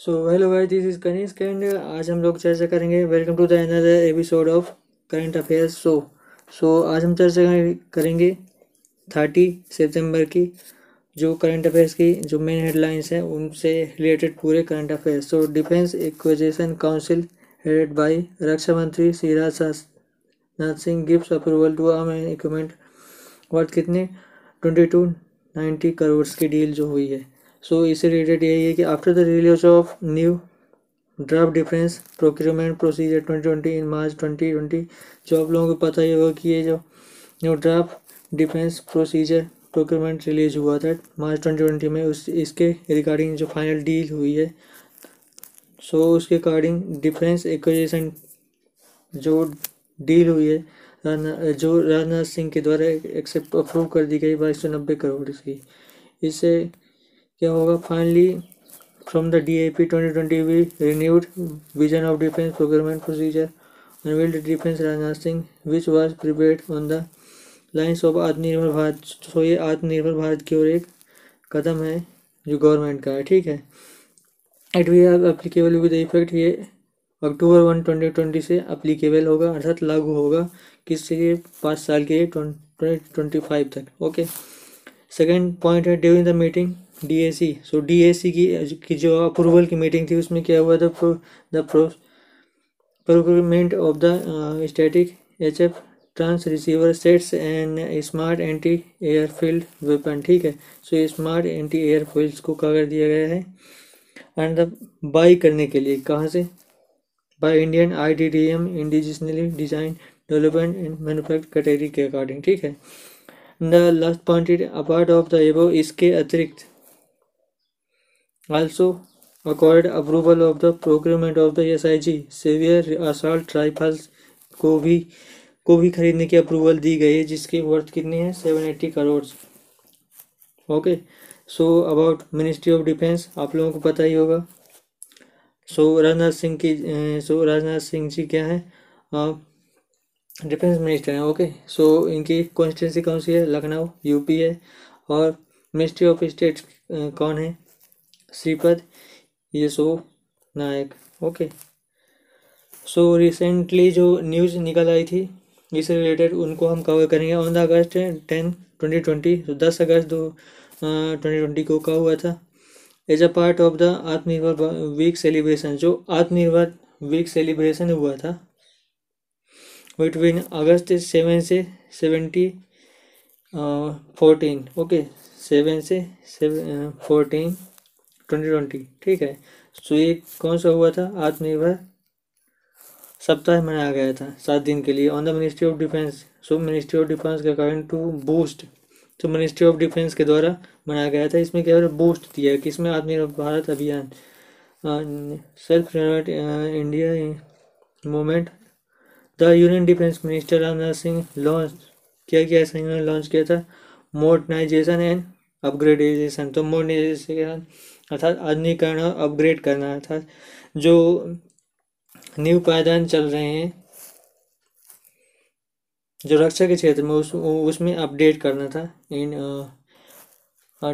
So hello guys this is Kanishk and आज हम लोग चर्चा करेंगे welcome to the another episode of current affairs show so आज हम चर्चा करेंगे थर्टी सितंबर की जो करंट अफेयर्स की जो मेन हेडलाइंस हैं, उनसे रिलेटेड पूरे current affairs so defence acquisition council headed by रक्षा मंत्री Shri Rajnath Singh gift approval to arm and equipment worth कितने? ट्वेंटी टू नाइन्टी करोड़ की डील जो हुई है। सो इससे रिलेटेड यही है कि after the release of new draft difference procurement procedure 2020 in March 2020 जो आप लोगों को पता ही होगा कि ये जो new draft defence procedure procurement release हुआ था मार्च 2020 में उस इसके रिगार्डिंग जो फाइनल डील हुई है। सो so, उसके अकॉर्डिंग डिफेंस एक्विजिशन जो डील हुई है जो राजनाथ सिंह के द्वारा एक्सेप्ट अप्रूव कर दी गई बाईस सौ नब्बे करोड़ की। इससे क्या होगा? Finally from the D A P twenty twenty we renewed vision of defence procurement procedure unveiled defence Rajnath Singh which was prepare on the lines of Atmanirbhar Bharat so ये आत्मनिर्भर भारत की ओर एक कदम है, जो गवर्नमेंट का है, ठीक है? It we have applicable with effect ये अक्टूबर वन ट्वेंटी ट्वेंटी से अप्लीकेबल होगा, अर्थात लागू होगा लिए पाँच साल के ट्वेंटी ट्वेंटी फाइव तक ओके सेकेंड पॉइंट है during the meeting DAC so DAC की की जो अप्रूवल की मीटिंग थी, उसमें क्या हुआ था? The procurement of the static H F trans receiver sets and smart anti air field weapon ठीक है? सो ये स्मार्ट एंटी एयर फ़ील्ड को कहा कर दिया गया है। एंड द बाई करने के लिए, कहाँ से? By Indian I D D M indigenously design development and manufacture category के अकॉर्डिंग ठीक है? The last point apart of the above इसके अतिरिक्त। Also acquired approval of the procurement of the SIG severe assault rifles को भी को भी खरीदने की अप्रूवल दी गई है जिसकी वर्थ कितनी है? Seven eighty crore okay so about ministry of defence आप लोगों को पता ही होगा। सो so, राजनाथ सिंह की सो so, राजनाथ सिंह जी क्या है? डिफेंस मिनिस्टर हैं ओके सो इनकी कॉन्स्टिट्यूंसी कौन सी है? लखनऊ यूपी है और मिनिस्ट्री ऑफ़ स्टेट कौन है? Shripad Yesso Naik. Okay so recently जो न्यूज़ निकल आई थी, इससे रिलेटेड उनको हम कवर करेंगे। On the August ten twenty twenty दस अगस्त दो ट्वेंटी ट्वेंटी को कहा हुआ था। As a part of the Atmanirbhar week celebration जो आत्मनिर्भर वीक सेलिब्रेशन हुआ था। बिटवीन अगस्त सेवन से सेवेंटी फोर्टीन ओके सेवन से सेवन फोर्टीन ट्वेंटी ट्वेंटी, ठीक है? सो ये कौन सा हुआ था? आत्मनिर्भर सप्ताह मनाया गया था, सात दिन के लिए। On the ministry of defence so ministry of defence के अकॉर्डिंग टू बूस्ट तो मिनिस्ट्री ऑफ़ डिफेंस के द्वारा मनाया गया था। इसमें क्या बूस्ट दिया है। किसमें? आत्मनिर्भर भारत अभियान। Self India movement the union defence minister Rajnath Singh launch क्या किया इन्होंने लॉन्च किया था। मॉडर्नाइजेशन एंड अपग्रेडाइजेशन तो मॉडर्नाइजेशन अर्थात आधुनिकरण अपग्रेड करना, अर्थात जो न्यू पायदान चल रहे हैं, जो रक्षा के क्षेत्र में उस, उसमें अपडेट करना था इन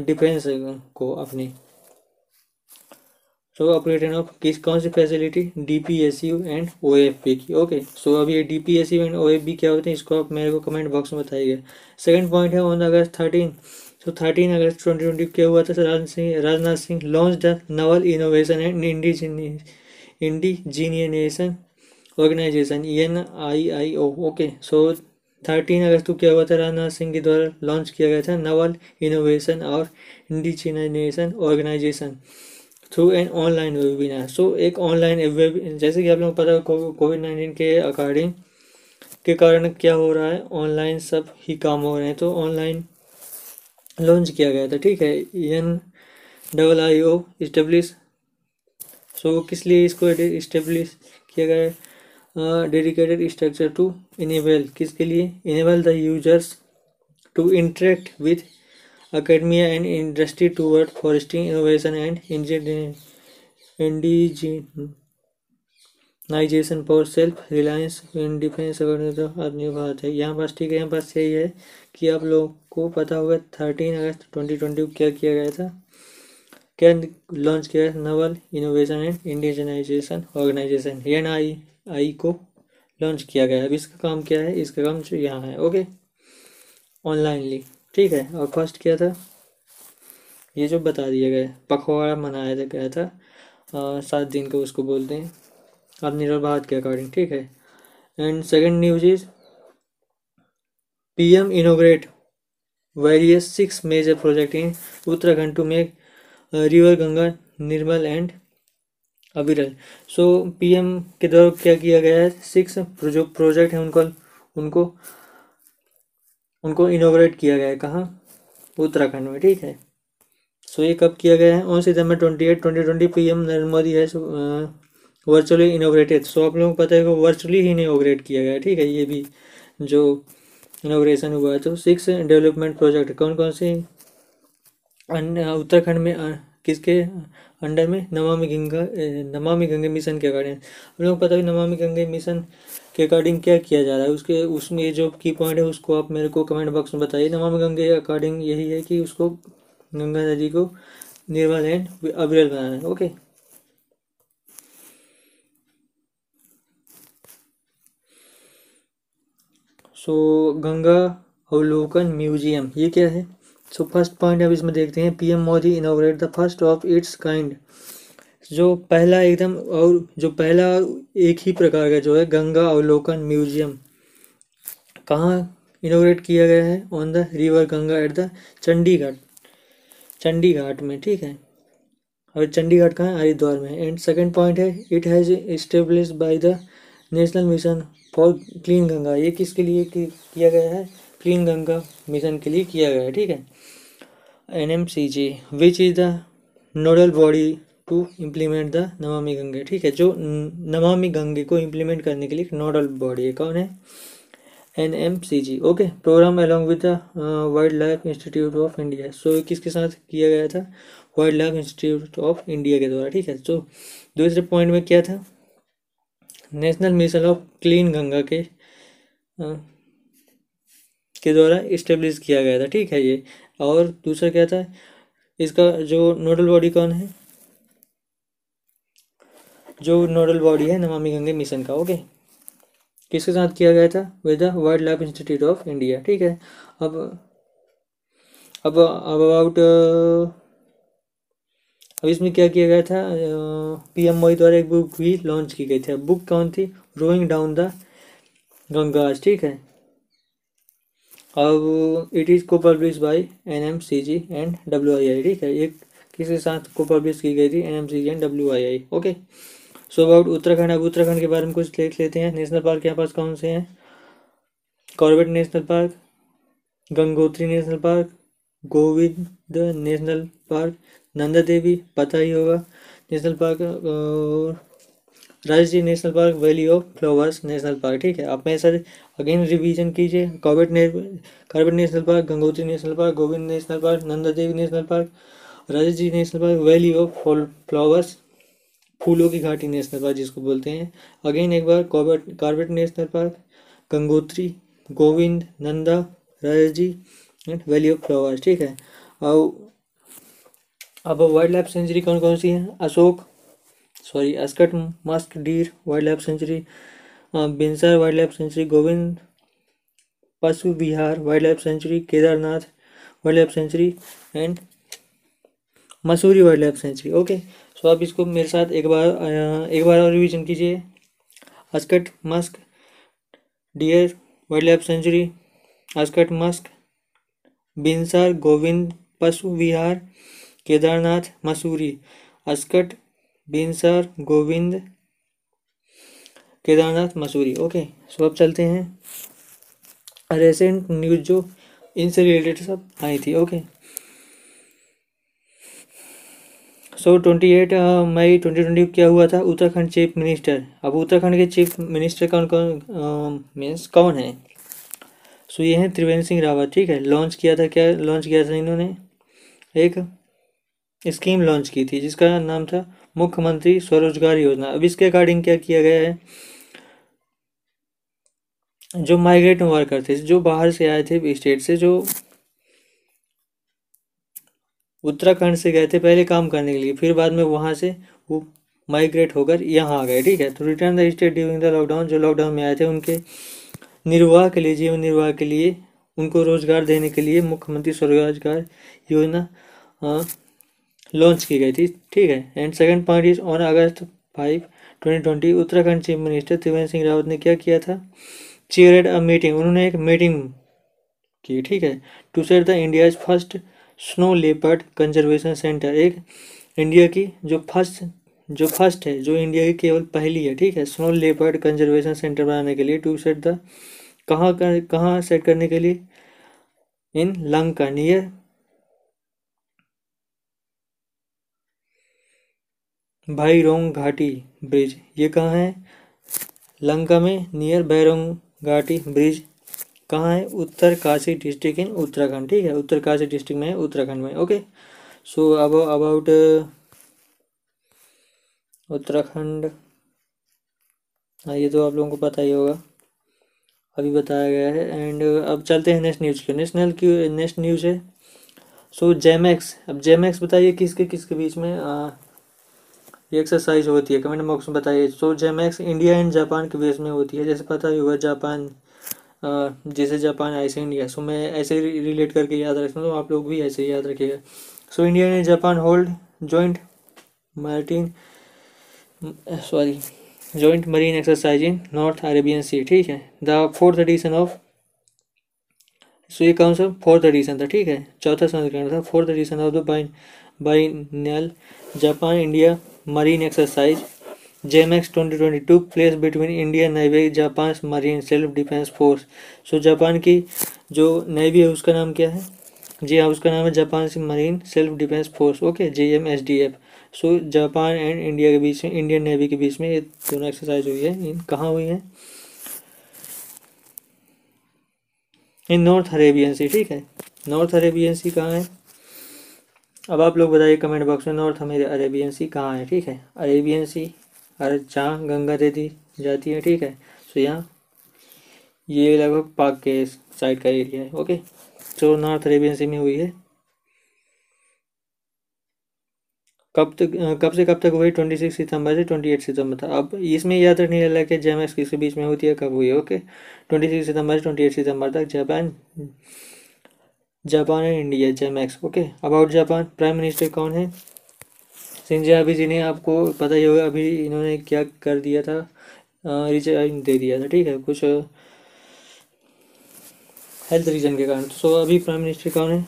डिफेंस को अपनी। सो ऑपरेटिंग ऑफ़ किस, कौन सी facility D P S U and O F की। ओके सो अब ये D P S U and O F B क्या होते हैं, इसको आप मेरे को कमेंट बॉक्स में बताइएगा। सेकंड पॉइंट है ऑन अगस्त थर्टीन तो थर्टीन अगस्त ट्वेंटी ट्वेंटी क्या हुआ था? Rajnath Singh Rajnath Singh launch the naval innovation and indigenisation organisation N I I O okay so thirteen August को क्या हुआ था? राजनाथ सिंह के द्वारा लॉन्च किया गया था नवल इनोवेशन और indigenisation organisation through N online webinar so एक ऑनलाइन वेब जैसे कि आप लोगों को पता है कोविड नाइन्टीन के अकॉर्डिंग के कारण क्या हो रहा है? ऑनलाइन सब ही काम हो रहे हैं। तो ऑनलाइन लॉन्च किया गया था, ठीक है? N double I O establish so, किस लिए इसको इस्टेब्लिश किया गया डेडिकेटेड स्ट्रक्चर टू इनेबल। किसके लिए? Enable the users to interact with academia and industry toward fostering innovation and indigenization for self, reliance in defense आदमी भारत है। यहाँ पास ठीक है, यहाँ पास यही है कि आप लोग को पता होगा थर्टीन अगस्त ट्वेंटी ट्वेंटी को क्या किया गया था। क्या लॉन्च किया है naval innovation and indigenisation organisation N I I को लॉन्च किया गया अब इसका काम क्या है? इसका काम यहाँ है ओके ऑनलाइनली ठीक है? और फ़र्स्ट क्या था? ये जो बता दिया गया पखवाड़ा मनाया गया था। सात दिन को उसको बोलते हैं। आत्मनिर्भर भारत के अकॉर्डिंग ठीक है? And second news is PM inaugurate various six major project in Uttarakhand to make river Ganga nirmal and aviral so PM के द्वारा क्या किया गया है? सिक्स जो प्रोजेक्ट है उनको उनको उनको इनोग्रेट किया गया है कहाँ? उत्तराखंड में ठीक है? सो so, ये कब किया गया है? On September twenty eight twenty twenty P M Narendra Modi है वर्चुअली इनोग्रेटेड सो आप लोगों को पता है कि वर्चुअली ही इनोग्रेट किया गया ठीक है? ये भी जो इनोग्रेशन हुआ तो सिक्स डेवलपमेंट प्रोजेक्ट कौन कौन से उत्तराखंड में किसके अंडर में? नमामि गंगा नमामि गंगे मिशन के अकॉर्डिंग हम लोग पता है नमामि गंगे मिशन के अकॉर्डिंग क्या किया जा रहा है? उसके, उसमें जो की पॉइंट है, उसको आप मेरे को कमेंट बॉक्स में बताइए। नमामि गंगे अकॉर्डिंग यही है कि उसको गंगा नदी को निर्मल एंड अविरल बनाना है ओके सो गंगा अवलोकन म्यूज़ियम ये क्या है? सो फ़र्स्ट पॉइंट अब इसमें देखते हैं PM Modi inaugurate the first of its kind जो पहला एकदम और जो पहला एक ही प्रकार का जो है गंगा अवलोकन म्यूज़ियम कहाँ इनोग्रेट किया गया है? On the river Ganga at the Chandigarh Chandighat में, ठीक है? और चंडीगढ़ कहाँ? हरिद्वार में। एंड सेकंड पॉइंट है it has establish by the national mission for clean Ganga, ये किसके लिए किया गया है? क्लीन गंगा मिशन के लिए किया गया है, ठीक है? N M C G which is the nodal body to implement the Namami Gange ठीक है? जो नमामि गंगे को इम्प्लीमेंट करने के लिए नोडल बॉडी है, कौन है? N M C G okay program along with the wild life institute of India so किसके साथ किया गया था? Wild life institute of India के द्वारा, ठीक है? सो दूसरे पॉइंट में क्या था? National mission of clean Ganga के के द्वारा इस्टेब्लिश किया गया था, ठीक है ये। और दूसरा क्या था? इसका जो नोडल बॉडी कौन है? जो नोडल बॉडी है, नमामि गंगे मिशन का, ओके। किसके साथ किया गया था? With the wild life institute of India ठीक है। अब अब अब अबाउट अब इसमें क्या किया गया था? पीएम मोदी द्वारा एक बुक भी लॉन्च की गई थी। बुक कौन थी? रोइंग डाउन द गंगाज ठीक है? अब इट इज़ को publish by N M C G and W I I ठीक है? ये किसके साथ को पब्लिश की गई थी? N M C G and W I I okay? So about Uttarakhand, अब उत्तराखंड के बारे में कुछ देख लेते हैं। नेशनल पार्क यहाँ पास कौन से हैं? Corbett national park Gangotri national park Govind national park Nanda Devi, पता ही होगा, नेशनल पार्क, और Rajaji national park, valley of flowers national park, ठीक है? आप मेरे साथ अगेन रिवीजन कीजिए। कॉर्बेट ने Corbett national park, Gangotri national park, Govind national park, Nanda Devi national park Rajaji national park, valley of flowers, फूलों की घाटी नेशनल पार्क जिसको बोलते हैं। अगेन एक बार Corbett Corbett national park, Gangotri, Govind, Nanda Rajaji and valley of flowers, ठीक है? और अब वाइल्ड लाइफ सेंचुरी कौन कौन सी है? Ashok sorry Askot, musk, deer wild life sanctuary Binsar wild life sanctuary Govind, Pashu Vihar wild life sanctuary Kedarnath wild life sanctuary and Mussoorie wild life sanctuary okay so आप इसको मेरे साथ एक बार एक बार और रिविजन कीजिए। Askot, musk deer wild life sanctuary Askot, musk Binsar Govind, Pashu Vihar Kedarnath Mussoorie Askot Binsar Govind Kedarnath Mussoorie. Okay so अब चलते हैं। रेसेंट न्यूज़ जो इनसे रिलेटेड सब आई थी okay. So twenty eight May twenty twenty क्या हुआ था? उत्तराखंड चीफ मिनिस्टर अब उत्तराखंड के चीफ मिनिस्टर कौन कौन मीन्स कौन है? सो so, ये हैं त्रिवेंद्र सिंह रावत ठीक है? लॉन्च किया था क्या? लॉन्च किया था इन्होंने। एक स्कीम लॉन्च की थी, जिसका नाम था मुख्यमंत्री स्वरोजगार योजना। अब इसके अकॉर्डिंग क्या किया गया है? जो माइग्रेट वर्कर थे, जो बाहर से आए थे स्टेट से, जो उत्तराखंड से गए थे पहले काम करने के लिए, फिर बाद में वहाँ से वो माइग्रेट होकर यहाँ आ गए, ठीक है? तो return the state during the lockdown जो लॉकडाउन में आए थे, उनके निर्वाह के लिए, जीवन निर्वाह के लिए उनको रोज़गार देने के लिए मुख्यमंत्री स्वरोजगार योजना लॉन्च की गई थी। ठीक है। And second point is on August five twenty twenty Uttarakhand chief minister Trivendra Singh Rawat ने क्या किया था? चेयरेड अ मीटिंग उन्होंने एक मीटिंग की, ठीक है। To set the India first snow leopard conservation centre एक इंडिया की जो फ़र्स्ट जो फ़र्स्ट है, जो इंडिया की केवल पहली है, ठीक है। स्नो लेपर्ड कंजर्वेशन सेंटर बनाने के लिए टू सेट द कहाँ कहाँ सेट करने के लिए? इन लंका नियर भाईरोंग घाटी ब्रिज। ये कहाँ है? लंका में नियर बैरोंग घाटी ब्रिज। कहाँ है? Uttarkashi district in Uttarakhand. ठीक है उत्तर काशी डिस्ट्रिक्ट में है, उत्तराखंड में। ओके सो अब अबाउट उत्तराखंड। हाँ ये तो आप लोगों को पता ही होगा। अभी बताया गया है। एंड अब चलते हैं नेक्स्ट न्यूज़ की। नेशनल की नेक्स्ट न्यूज़ है। सो जेमैक्स अब जेमैक्स बताइए किसके किसके बीच में ये एक्सरसाइज होती है। कमेंट बॉक्स में बताइए। So JIMEX India and Japan के बेस में होती है। जैसे पता ही होगा जापान जैसे जापान ऐसे इंडिया सो मैं ऐसे रिलेट करके याद रखता हूँ। तो आप लोग भी ऐसे याद रखिएगा। So India and Japan hold joint Martin sorry joint marine exercise in north Arabian sea ठीक है? The fourth edition of so ये कौन सा? फोर्थ एडिशन था। ठीक है? चौथा संस्करण था। Fourth edition of the bien biennial Japan India marine exercise JMX 2020 took place between Indian Navy Japan marine self defence force so Japan की जो नेवी है, उसका नाम क्या है? जी हाँ उसका नाम है जापान से marine self defence force okay J M S D F so Japan and India के बीच में इंडियन नेवी के बीच में ये दोनों एक्सरसाइज हुई है। इन कहाँ हुई है? इन नॉर्थ अरेबियन सी ठीक है? नॉर्थ अरेबियन सी कहाँ है? अब आप लोग बताइए कमेंट बॉक्स में नॉर्थ अरेबियन सी कहाँ है, ठीक है? अरेबियन सी और जहाँ गंगा नदी जाती है, ठीक है? सो यहाँ ये लगभग पाक के साइड का एरिया है ओके जो नॉर्थ अरेबियन सी में हुई है। कब तक कब से कब तक हुई? ट्वेंटी सिक्स सितंबर से ट्वेंटी एट सितंबर था। अब इसमें याद रखने लगा कि जेमएक्स किसके बीच में होती है, कब हुई ओके ट्वेंटी सिक्स सितंबर से ट्वेंटी एट सितंबर तक Japan Japan and India JIMEX okay about Japan prime minister कौन है? सिंजा अभी जी ने आपको पता ही होगा अभी इन्होंने क्या कर दिया था? रिजाइन दे दिया था ठीक है? कुछ हेल्थ रीजन के कारण। सो so, अभी प्राइम मिनिस्टर कौन है?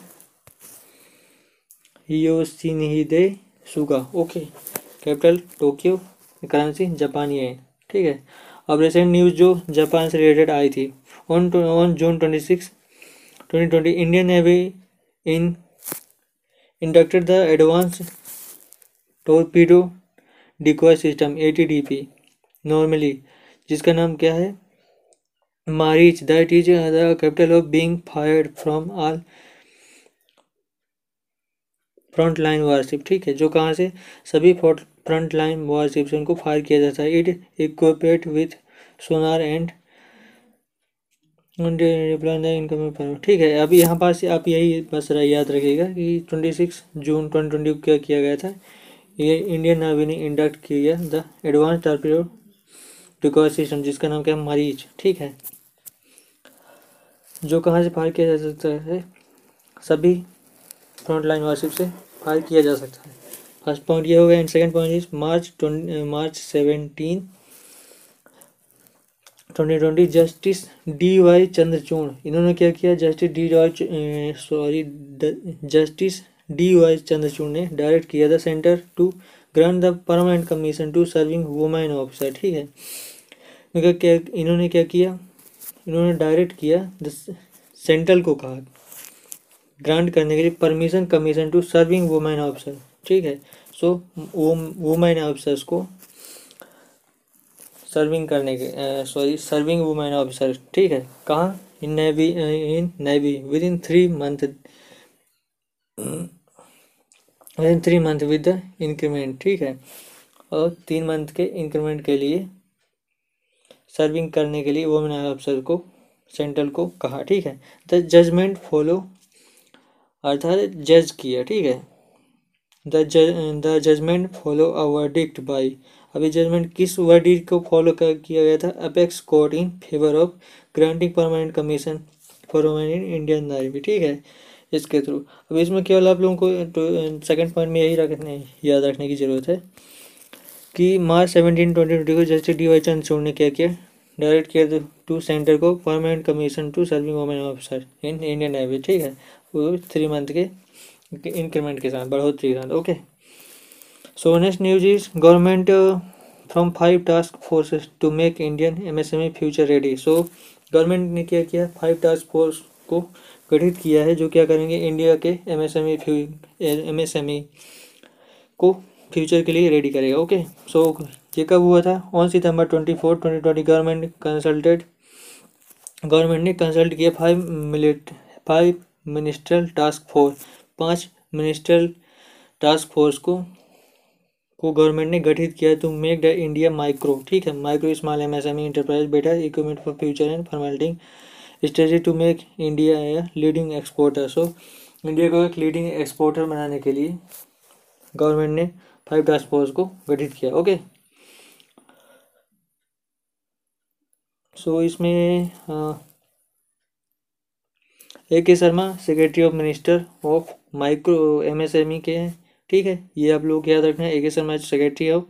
दे Suga okay capital Tokyo currency जापानी है ठीक है? अब रिसेंट न्यूज़ जो जापान से रिलेटेड आई थी on on June twenty six twenty twenty Indian navy in inducted the advance torpedo decoy system A T D P normally जिसका नाम क्या है? Maareech that is the capital of being fired from all front line warship ठीक है? जो कहाँ से? सभी फ्रंट लाइन वारशिप से उनको फायर किया जाता है। It equipped with sonar and ठीक है, अभी यहाँ पास आप यही बस याद रखिएगा कि 26 जून 2020 क्या किया गया था? ये इंडियन नेवी ने इंडक्ट किया the advance torpedo decoy system जिसका नाम क्या है? मरीज़ ठीक है। जो कहाँ से फायर किया जा सकता है, सभी फ्रंट लाइन वारशिप से फायर किया जा सकता है। फ़र्स्ट पॉइंट ये हो गया and second point is March March seventeen twenty twenty justice D Y Chandrachud इन्होंने क्या किया? Justice D Y sorry justice D Y Chandrachud ने डायरेक्ट किया था centre to grant the permanent commission to serving women officer ठीक है? क्या, इन्होंने क्या किया? इन्होंने डायरेक्ट किया द सेंट्रल को कहा ग्रांट करने के लिए permission commission to serving women officer ठीक है? सो वुमेन ऑफिसर्स को सर्विंग करने के सॉरी सर्विंग वुमेन ऑफिसर ठीक है? कहाँ? In navy in navy within three month within three month with the increment ठीक है? और तीन मंथ के इंक्रीमेंट के लिए सर्विंग करने के लिए वुमेन ऑफिसर को सेंट्रल को कहा, ठीक है? द जजमेंट फॉलो अर्थात जज किया, ठीक है? The judgement follow a verdict by अभी जजमेंट किस वर्डिक्ट को फॉलो किया गया था? Apex court in favour of granting permanent commission for Indian army ठीक है? इसके थ्रू अब इसमें केवल आप लोगों को सेकंड पॉइंट में यही रखने, याद रखने की ज़रूरत है कि मार्च सेवनटीन ट्वेंटी ट्वेंटी को जस्टिस डी वाई चंद्रचूड़ ने क्या किया? डायरेक्ट किया टू सेंटर को permanent commission to serving women officer in Indian navy ठीक है? वो थ्री मंथ के इंक्रीमेंट के साथ, बढ़ोतरी के साथ okay so next news is government from five task forces to make Indian MSME future ready so government ने क्या किया? फाइव टास्क फोर्स को गठित किया है, जो क्या करेंगे? इंडिया के एमएसएमई एमएसएमई को फ्यूचर के लिए रेडी करेगा ओके सो ये कब हुआ था? On September twenty four twenty twenty government consulted government ने कंसल्ट किया five मिलिट five ministerial task force पाँच मिनिस्ट्रल टास्क फोर्स को को गवर्नमेंट ने गठित किया है to make the India micro ठीक है? Micro small M S M enterprise better equipment for future and formalising strategy to make India a leading exporter so India को एक लीडिंग एक्सपोर्टर बनाने के लिए गवर्नमेंट ने फाइव टास्क फोर्स को गठित किया ओके सो इसमें A K Sharma secretary of minister of micro MSME के हैं ठीक है, ये आप लोग याद रखना है A K Sharma secretary of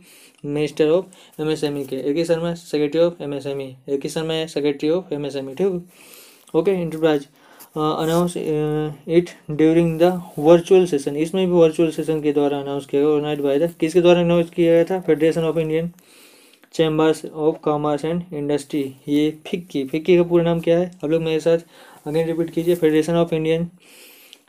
minister of M S M E के। A K Sharma secretary of M S M E A K Sharma secretary of M S M E ठीक okay enterprise announce it during the virtual session इसमें भी virtual session के द्वारा announce किया गया organise by the किसके द्वारा announce किया गया था? Federation of Indian chambers of commerce and industry ये फिक्की फिक्की का पूरा नाम क्या है? आप लोग मेरे साथ अगेन रिपीट कीजिए। Federation of Indian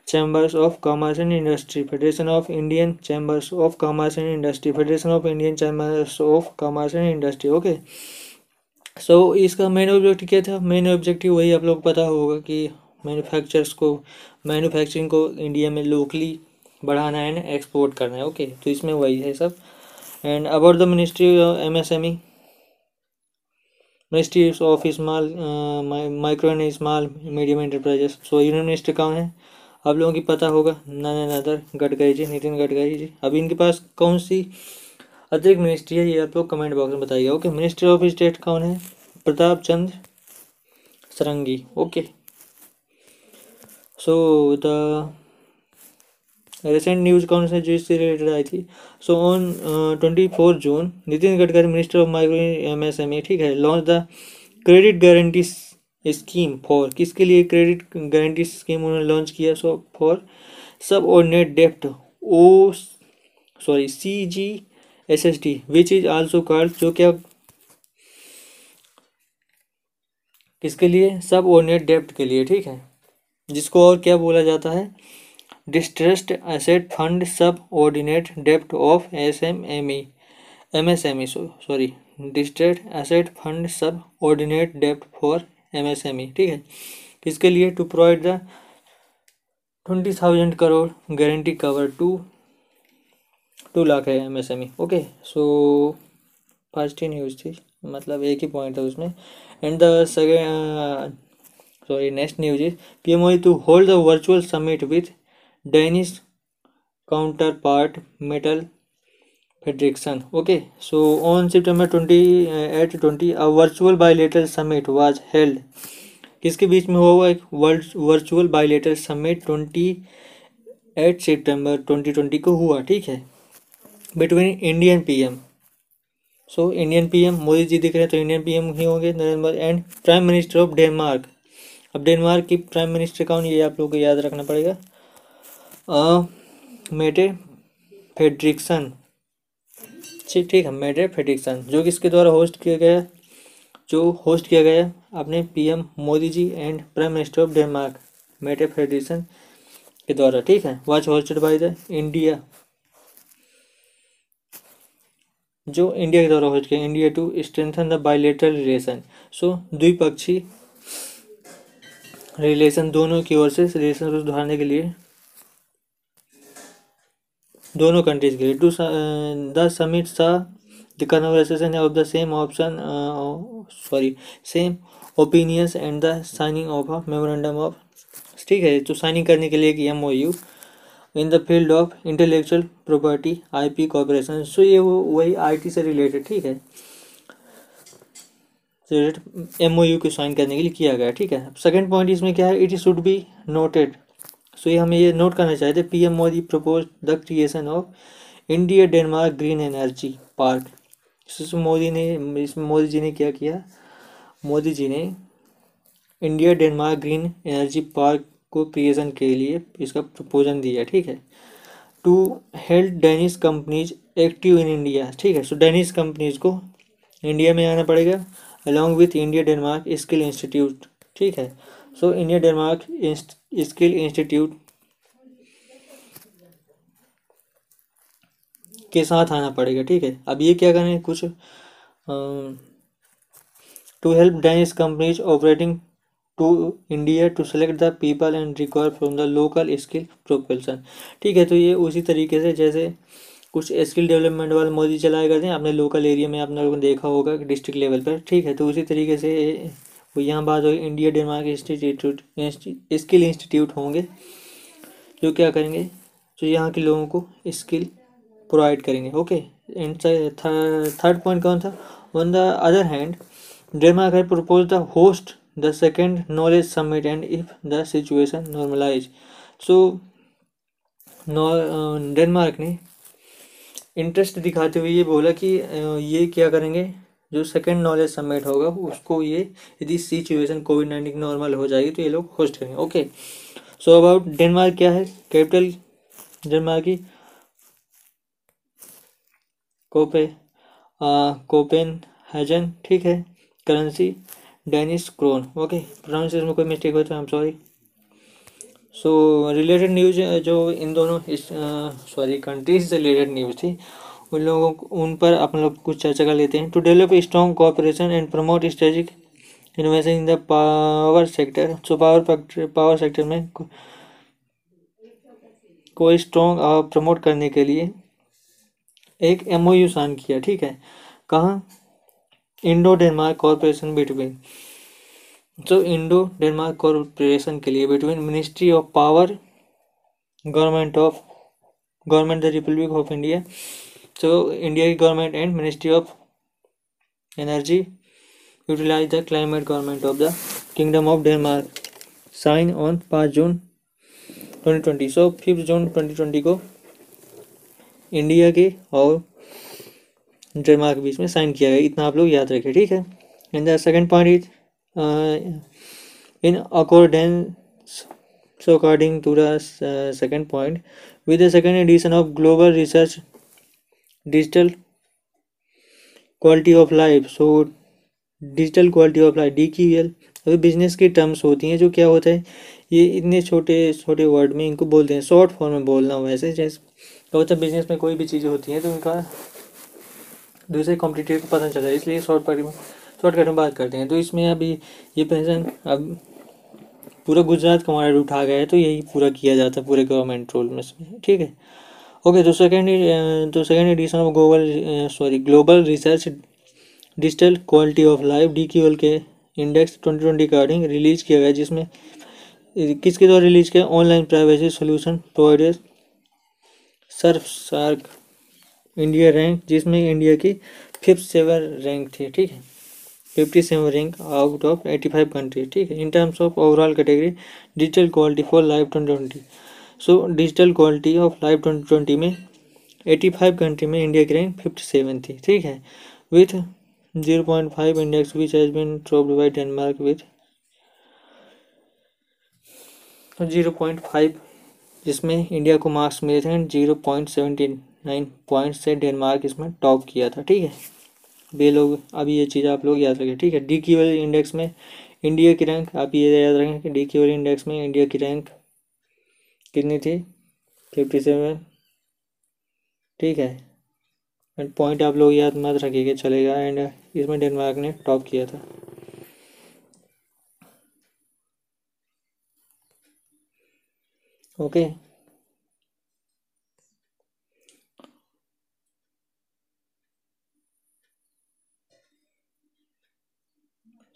chambers of commerce and industry federation of Indian chambers of commerce and industry federation of Indian chambers of commerce and industry okay so इसका मेन ऑब्जेक्टिव क्या था? मेन ऑब्जेक्टिव वही आप लोग पता होगा कि मैन्युफैक्चरर्स को मैन्युफैक्चरिंग को इंडिया में लोकली बढ़ाना है एंड एक्सपोर्ट करना है ओके okay? तो इसमें वही है सब। And about the ministry M S M E ministry of small micro and small medium enterprises so union minister कौन है? आप लोगों की पता होगा नादर, गडकरी जी, नितिन गडकरी जी। अभी इनके पास कौन सी अतिरिक्त मिनिस्ट्री है, ये आप लोग कमेंट बॉक्स में बताइएगा। ओके मिनिस्टर ऑफ़ स्टेट कौन है? Pratap Chandra Sarangi. Okay so the recent news कौन सा जो इससे रिलेटेड आई थी? So on twenty four June Nitin Gadkari minister of micro M S M A ठीक है launch the credit guarantee scheme for किसके लिए क्रेडिट गारंटी स्कीम उन्होंने लॉन्च किया? सो फॉर सब ऑर्डिनेट डेप्ट ओ sorry C G S S T which is also called जो क्या? किसके लिए? सब ऑर्डिनेट डेप्ट के लिए, ठीक है? जिसको और क्या बोला जाता है? डिस्ट्रेस्ड एसेट फंड सब ordinate dept of S M M E M S M E sorry distressed asset fund सब ऑर्डिनेट डेप्ट फॉर एमएसएमई ठीक है? किसके लिए to provide the twenty thousand crore guarantee cover to to lakh है MSME okay so first ही news थी मतलब एक ही point है उसमें। And the second sorry next news is P M to hold the virtual summit with Danish counterpart Mette Fredrickson. Okay, so on September 20 uh, at 20 a virtual bilateral summit held. किसके बीच में हुआ हुआ एक world virtual bilateral summit twenty eight सितंबर 2020 को हुआ ठीक है? Between Indian PM so Indian PM Modi ji दिख रहे हैं तो इंडियन पीएम ही होंगे Narendra Modi and prime minister of Denmark अब डेनमार्क की प्राइम मिनिस्टर कौन ये आप लोगों को याद रखना पड़ेगा? मेटे फेड्रिक्सन ठीक है मेडे फेडिक्सन जो किसके द्वारा होस्ट किया गया जो होस्ट किया गया अपने PM Modi ji and prime minister of Denmark Mette Frederiksen के द्वारा, ठीक है watch hosted by the India जो इंडिया के द्वारा होस्ट किया India to strengthen the bilateral relation so द्विपक्षीय रिलेशन दोनों की ओर से रिलेशन को सुधारने के लिए दोनों कंट्रीज़ के लिए। To the summit saw the conversation of the same option sorry same opinions and the signing of a memorandum of ठीक है तो साइनिंग करने के लिए एक M O U in the field of intellectual property I P corporation so ये वो, वही आई टी से रिलेटेड ठीक है? एम ओ यू को साइन करने के लिए किया गया, ठीक है? सेकेंड पॉइंट इसमें क्या है? It should be noted so ये हमें ये नोट करना चाहिए PM Modi propose the creation of India Denmark green energy park Modi ने, इसमें मोदी जी ने क्या किया? मोदी जी ने India Denmark green energy park को क्रिएशन के लिए इसका प्रपोजल दिया, ठीक है? To help Danish companies active in India ठीक है? सो डेनिश कंपनीज़ को इंडिया में आना पड़ेगा along with India Denmark skill institute ठीक है? So India Denmark skill institute के साथ आना पड़ेगा, ठीक है? अब ये क्या करें? कुछ to help Danish companies operating to India to select the people and require from the local skill propulsion ठीक है तो ये उसी तरीके से जैसे कुछ स्किल डेवलपमेंट वाले मोदी चलाए करते हैं, अपने लोकल एरिया में आपने लोगों ने देखा होगा डिस्ट्रिक्ट लेवल पर, ठीक है? तो उसी तरीके से वो यहाँ बात हो India Denmark institute skill institute होंगे, जो क्या करेंगे? जो यहाँ के लोगों को स्किल प्रोवाइड करेंगे ओके एंड थर्ड पॉइंट कौन था? On the other hand Denmark है propose the host the second knowledge summit and if the situation normalise so Denmark ने इंटरेस्ट दिखाते हुए ये बोला कि ये क्या करेंगे? जो सेकेंड नॉलेज समिट होगा, उसको ये यदि सिचुएशन कोविड नाइन्टीन नॉर्मल हो जाएगी तो ये लोग होस्ट करेंगे। ओके सो अबाउट डेनमार्क क्या है? कैपिटल डेनमार्क की? कोपे कोपेन हैजन ठीक है? Currency Danish krone okay pronunciation में कोई मिस्टेक हो तो I am sorry so related news जो इन दोनों इस सॉरी कंट्रीज़ से रिलेटेड न्यूज़ थी उन लोगों उन पर अपन लोग कुछ चर्चा कर लेते हैं। To develop strong cooperation and promote strategic investing in the power sector so power power sector में को स्ट्रॉन्ग प्रमोट करने के लिए एक एम ओ एमओयू साइन किया, ठीक है? कहाँ? Indo Denmark corporation between so Indo Denmark corporation के लिए between ministry of power government of government the republic of India so india government and ministry of energy utilize the climate government of the kingdom of denmark sign on 5 June 2020 so fifth June 2020 को India के और Denmark के बीच में sign किया गया इतना आप लोग याद रखें ठीक है and the second point is in accordance so according to the uh, second point with the second edition of global research digital quality of life so digital quality of life D की L अभी business की terms होती हैं जो क्या होता है, ये इतने छोटे छोटे वर्ड में इनको बोलते हैं, शॉर्ट फॉर्म में बोलना वैसे जैसे क्या होता है, बिज़नेस में कोई भी चीज़ें होती हैं तो उनका दूसरे कॉम्पिटिटिव को पता चलता है इसलिए शॉर्ट कट में शॉर्टकट में बात करते हैं। तो इसमें अभी ये पेंशन अब पूरा गुजरात का मॉडल उठा गया है तो यही पूरा किया जाता है, पूरे गवर्नमेंट रोल में, ठीक है? ओके तो सेकेंड तो second edition of global sorry global research digital quality of life D Q L के index twenty twenty according release किया गया, जिसमें किसके द्वारा रिलीज़ किया? Online privacy solution providers Surfshark India rank जिसमें इंडिया की फिफ्थ सेवन रैंक थी, ठीक है? Fifty seven rank out of eighty five country ठीक है? In terms of overall category digital quality for life twenty twenty so digital quality of live twenty twenty में, eighty five country में India की rank fifty seven थी, ठीक है? With zero point five index which has been topped by Denmark with zero point five, जिसमें India को marks मिले थे and zero point seventy nine point से डेनमार्क इसमें टॉप किया था, ठीक है? बे लोग, अभी ये चीज़ आप लोग याद रखें ठीक है? डी क्यू इंडेक्स में इंडिया की रैंक, आप ये याद रखें कि डी क्यू इंडेक्स में इंडिया की रैंक कितनी थी? फिफ्टी सेवन ठीक है। एंड पॉइंट आप लोग याद मत रखिएगा चलेगा एंड इसमें डेनमार्क ने टॉप किया था। Okay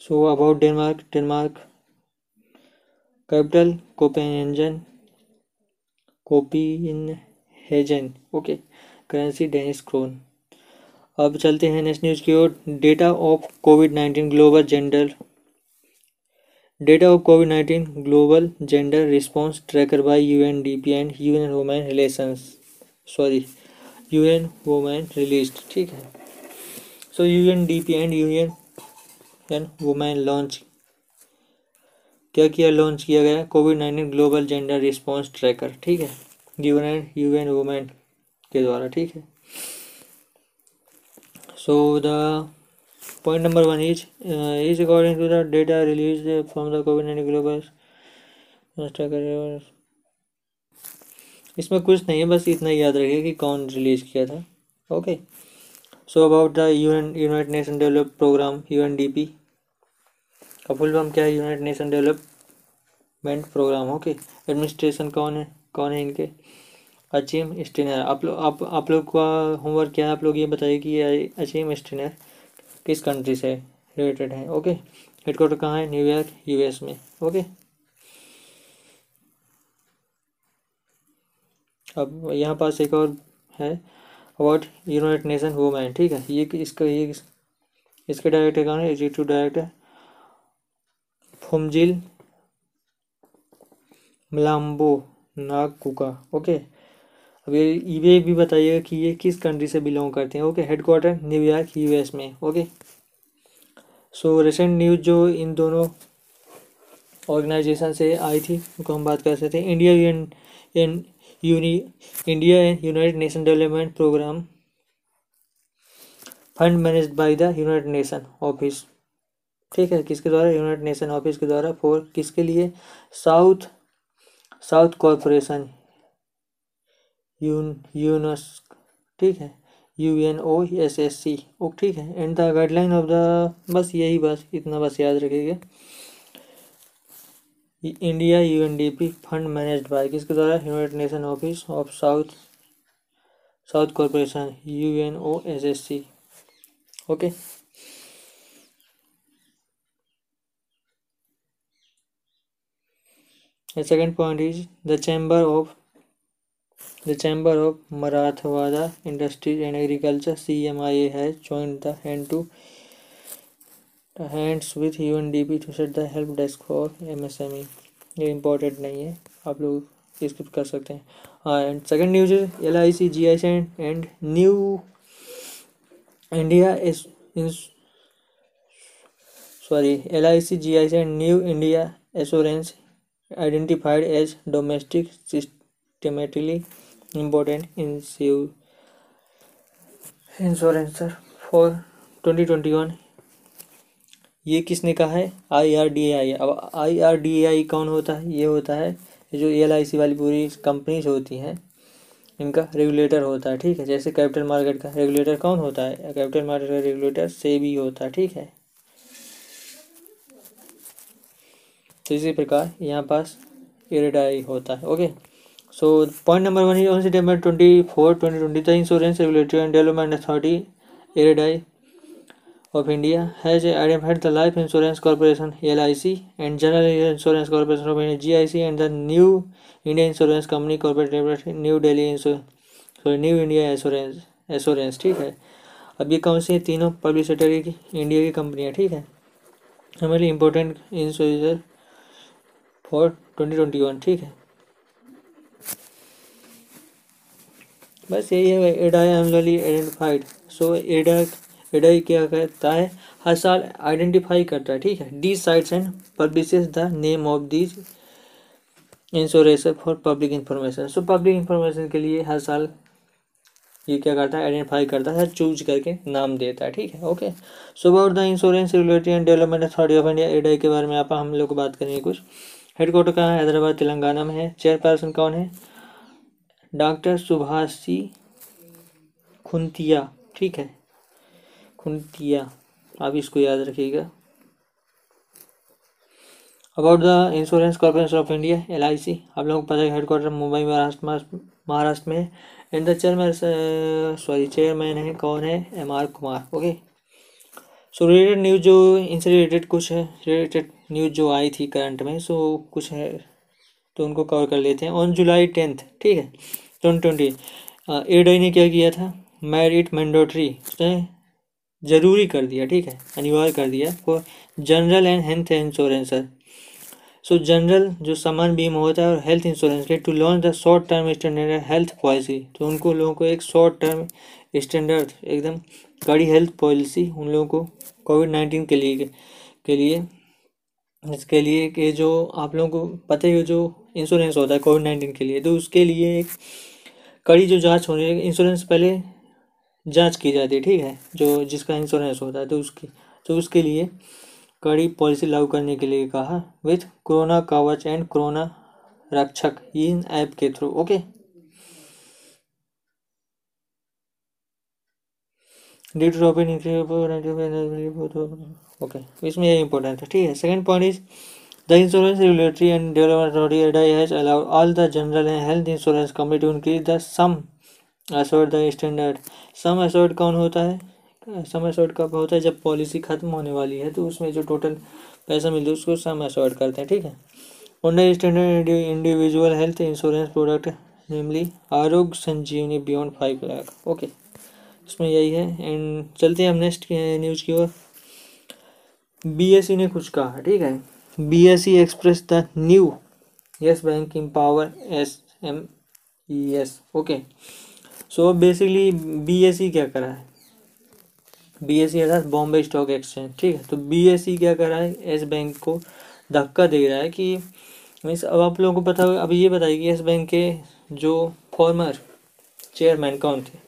so about Denmark Denmark capital Copenhagen Copenhagen okay currency Danish krone अब चलते हैं नेक्स्ट न्यूज़ की ओर. Data of covid nineteen global gender data of covid nineteen global gender response tracker by P and UN women relations sorry U N women release ठीक है. So U N D P and UN and women launch क्या किया launch किया गया? Covid nineteen global gender response tracker ठीक है? UN UN women के द्वारा ठीक है? So the point number one is uh, according to the data release from the covid covid-19 global इसमें कुछ नहीं है बस इतना याद रखिए कि कौन रिलीज़ किया था। Okay so about the UN united nation develop programme UNDP का फुल फॉर्म क्या है united nation development programme okay administration कौन है? कौन है इनके? अचीम स्टिनर आप लोग आप आप लोग का होमवर्क क्या है? आप लोग ये बताइए कि ये अचीम स्टिनर किस कंट्री से रिलेटेड है ओके हेडक्वार्टर कहाँ है? न्यूयॉर्क यूएस में ओके अब यहाँ पास एक और है अबाउट यूनाइटेड नेशन वुमेन ठीक है? ये इसका ये इसके डायरेक्टर कौन है? Executive director Phumzile Mlambo Ngcuka okay अब ये ये भी बताइएगा कि ये किस कंट्री से बिलोंग करते हैं okay headquarter New York US में ओके सो रिसेंट न्यूज़ जो इन दोनों ऑर्गेनाइजेशन से आई थी, उनको हम बात कर सकते हैं। India in uni India and united nation development programme fund manage by the united nation office ठीक है, किसके द्वारा? यूनाइटेड नेशन ऑफ़िस के द्वारा। फोर किसके लिए? साउथ साउथ कॉरपोरेशन यून यूनस ठीक है। U N O S S C ओ ठीक है। And the guideline of the बस यही बस, इतना बस याद रखिएगा। India U N D P fund manage by किसके द्वारा? United nation office of south south corporation U N O S S C okay. The second point is the Chamber of The Chamber of Marathwada Industries and Agriculture CMIA has joined the hand to the hands with UNDP to set the help desk for MSME. ये important नहीं है आप लोग skip कर सकते हैं हाँ and second news L I C G I C and new India sorry L I C G I and new India assurance identified as domestic systematically important insurer for 2021 ये किसने कहा है? आई आर डी आई अब आई R D आई कौन होता है? ये होता है जो एल आई सी वाली पूरी कंपनीज़ होती हैं, इनका रेगुलेटर होता है, ठीक है? जैसे कैपिटल मार्केट का रेगुलेटर कौन होता है? कैपिटल मार्केट का रेगुलेटर से भी होता है, ठीक है? तो इसी प्रकार यहाँ पास एरेडाई होता है। Okay so point number one on September twenty four twenty twenty the insurance regulatory and development authority IRDAI of India has identified the life insurance corporation L I C and general insurance corporation of India G I C and the new India insurance company corporate new Delhi sorry new India insurance insurance ठीक है? अब ये कौन सी तीनों पब्लिसिटरी की India की कंपनियाँ ठीक है? हमारे important insurance for twenty twenty one ठीक है? बस यही है एडाई एमली आइडेंटिफाइड सो एडा एडाई क्या करता है? हर साल आइडेंटिफाई करता है, ठीक है? Decides and publish the name of these insurance for public information so public information के लिए हर साल ये क्या करता है? आइडेंटिफाई करता है चूज़ करके नाम देता है, ठीक है? Okay so about the insurance regulatory and development authority of India IRDAI के बारे में आप हम लोग बात करेंगे कुछ हेडक्वार्टर कहाँ हैदराबाद, तेलंगाना में है। चेयरपर्सन कौन है? डॉक्टर सुभाषी खुंतिया। ठीक है। खुंतिया। आप इसको याद रखिएगा। About the insurance corporation of India L I C आप लोगों को पता है हेडक्वार्टर मुंबई, महाराष्ट्र महाराष्ट्र में है। And the chairman sorry chairman है। कौन है? M R Kumar. Okay so related news जो इनसे रिलेटेड कुछ है रिलेटेड न्यूज़ जो आई थी करंट में, सो कुछ है तो उनको कवर कर लेते हैं। ऑन जुलाई टेंथ ठीक है? ट्वेंटी ट्वेंटी एड आई ने क्या किया था? मैरिट मैंडेटरी उसने ज़रूरी कर दिया, ठीक है? अनिवार्य कर दिया। For general and health insurance so general जो सामान बीमा होता है और हेल्थ इंश्योरेंस के to launch the short term standard health policy तो उनको लोगों को एक शॉर्ट टर्म स्टैंडर्ड एकदम कड़ी हेल्थ पॉलिसी उन लोगों को कोविड नाइन्टीन के लिए के लिए इसके लिए कि जो आप लोगों को पता ही हो जो इंश्योरेंस होता है कोविड नाइन्टीन के लिए तो उसके लिए एक कड़ी जो जाँच होनी है इंश्योरेंस पहले जाँच की जाती है, ठीक है? जो जिसका इंश्योरेंस होता है तो उसकी तो उसके लिए कड़ी पॉलिसी लागू करने के लिए कहा with corona Kavach and corona Rakshak in app के through okay due to okay इसमें ये इंपॉर्टेंट है ठीक है second point is the insurance regulatory and development authority IRDAI has allowed all the general and health insurance company to increase the sum assured the standard sum assured कौन होता है? सम एसोर्ड कब होता है? जब पॉलिसी खत्म होने वाली है तो उसमें जो टोटल पैसा मिलता है, उसको सम एसोर्ड करते हैं, ठीक है? Under standard individual health insurance product namely Arogya Sanjeevani beyond five lakh okay इसमें यही है। एंड चलते हैं हम नेक्स्ट न्यूज़ की ओर। बीएसई ने कुछ कहा, ठीक है? BSE express the new Yes Bank power S M E S okay so basically BSE क्या करा है? बीएसई अर्थात बॉम्बे स्टॉक एक्सचेंज ठीक है? तो बीएसई क्या कर है? एस बैंक को धक्का दे रहा है कि, मीन्स अब आप लोगों को पता होगा, अब ये बताइए कि एस बैंक के जो फॉर्मर चेयरमैन कौन थे?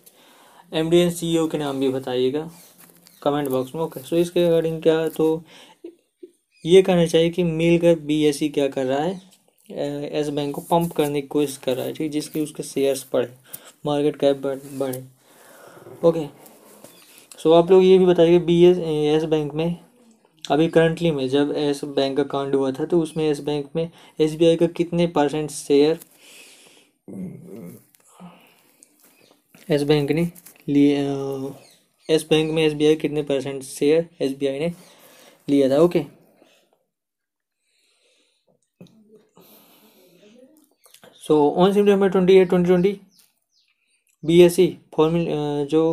M D and C O के नाम भी बताइएगा। कमेंट बॉक्स में। ओके सो इसके अकॉर्डिंग क्या तो ये कहना चाहिए कि मिलकर बी एस सी क्या कर रहा है? एस बैंक को पंप करने की कोशिश कर रहा है, ठीक, जिसकी उसके शेयर्स बढ़े मार्केट कैप बढ़े ओके सो आप लोग ये भी बताइए बी एस एस बैंक में, अभी करंटली में जब एस बैंक का कांड हुआ था तो उसमें एस बैंक में एस बी आई का कितने परसेंट शेयर एस बैंक ने लिए एस बैंक में एस बी आई कितने percent share S B I ने लिया था? Okay so on September twenty eight twenty twenty B S E formerly जो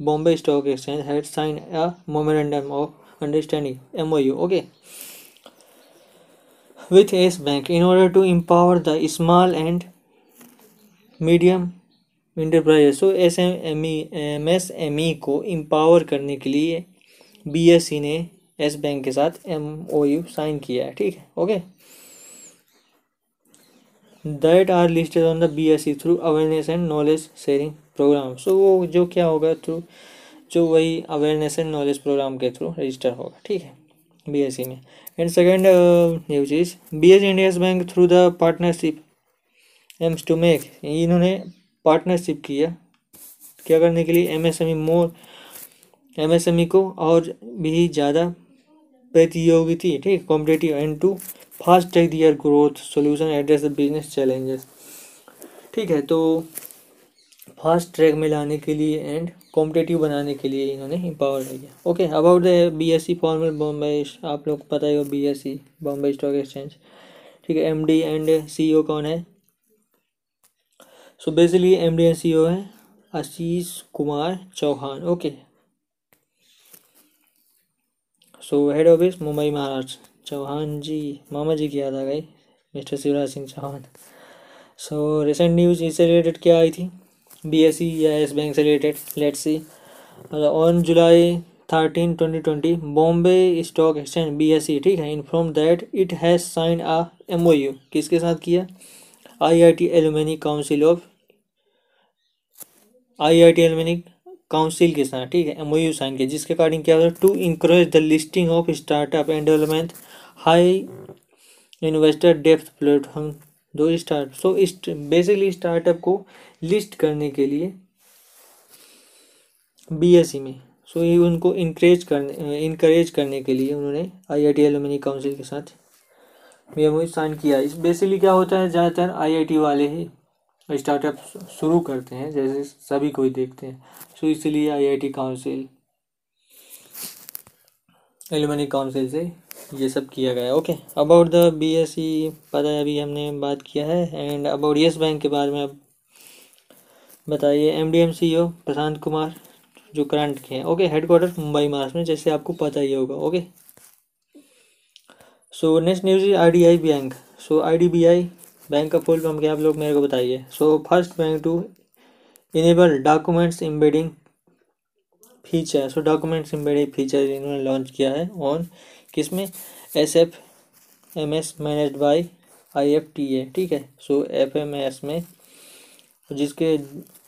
Bombay stock exchange had sign a memorandum of understanding M O U okay with Yes Bank in order to empower the small and medium enterprise so S M E M S M E को empower करने के लिए B S सी ने S bank के साथ M O U sign किया है, ठीक है? Okay that are listed on the B S E through awareness and knowledge sharing programme so वो जो क्या होगा थ्रू जो वही अवेयरनेस एंड नॉलेज प्रोग्राम के थ्रू रजिस्टर होगा, ठीक है? बी एस सी में. And second new cheese. B S India's bank through the partnership aims to make इन्होंने पार्टनरशिप किया क्या करने के लिए एमएसएमई मोर एमएसएमई को और भी ज़्यादा प्रतियोगिता ठीक competitive and to fast track their growth solution address the business challenges ठीक है तो फास्ट ट्रैक में लाने के लिए एंड कॉम्पिटेटिव बनाने के लिए इन्होंने एम्पावर किया। Okay about the B S E formerly Bombay आप लोग पता ही है B S E Bombay stock exchange ठीक है M D and C O कौन है? So basically M D and C O है Ashish Kumar Chauhan okay so head office Mumbai Maharashtra Chauhan ji मामा जी की याद आ गई mister Shivraj Singh Chauhan so recent news इससे रिलेटेड क्या आई थी बी एस सी या एस बैंक से related let see on July thirteen twenty twenty Bombay stock exchange B S C ठीक है inform that it has sign a M O U किसके साथ किया? I I T alumni council of I I T alumni council के साथ ठीक है? M you sign किया जिसके अकॉर्डिंग क्या है to increase the listing of startup and development high investor depth platform to start so इस बेसिकली स्टार्टअप को लिस्ट करने के लिए बी एस सी में सो so, ये उनको इंकरेज करने इनक्रेज करने के लिए उन्होंने I I T alumni council के साथ एम साइन किया। इस बेसिकली क्या होता है? ज़्यादातर आई आई टी वाले ही स्टार्टअप शुरू करते हैं, जैसे सभी कोई देखते हैं। सो इसलिए आईआईटी काउंसिल एलुमनी काउंसिल से ये सब किया गया okay about the B S E पता है अभी हमने बात किया है एंड अबाउट येस बैंक के बारे में अब बताइए। M D and C O Prashant Kumar, जो करंट के हैं। ओके हेडक्वार्टर मुंबई महाराष्ट्र में, जैसे आपको पता ही होगा। Okay so next news is I D I bank so I D B I bank का फुल फॉर्म क्या आप लोग मेरे को बताइए? So first bank to enable documents embedding feature so documents embedding feature इन्होंने लॉन्च किया है ऑन किसमें? S F M S manage by I F T A ठीक है? सो एफ़ एम एस में जिसके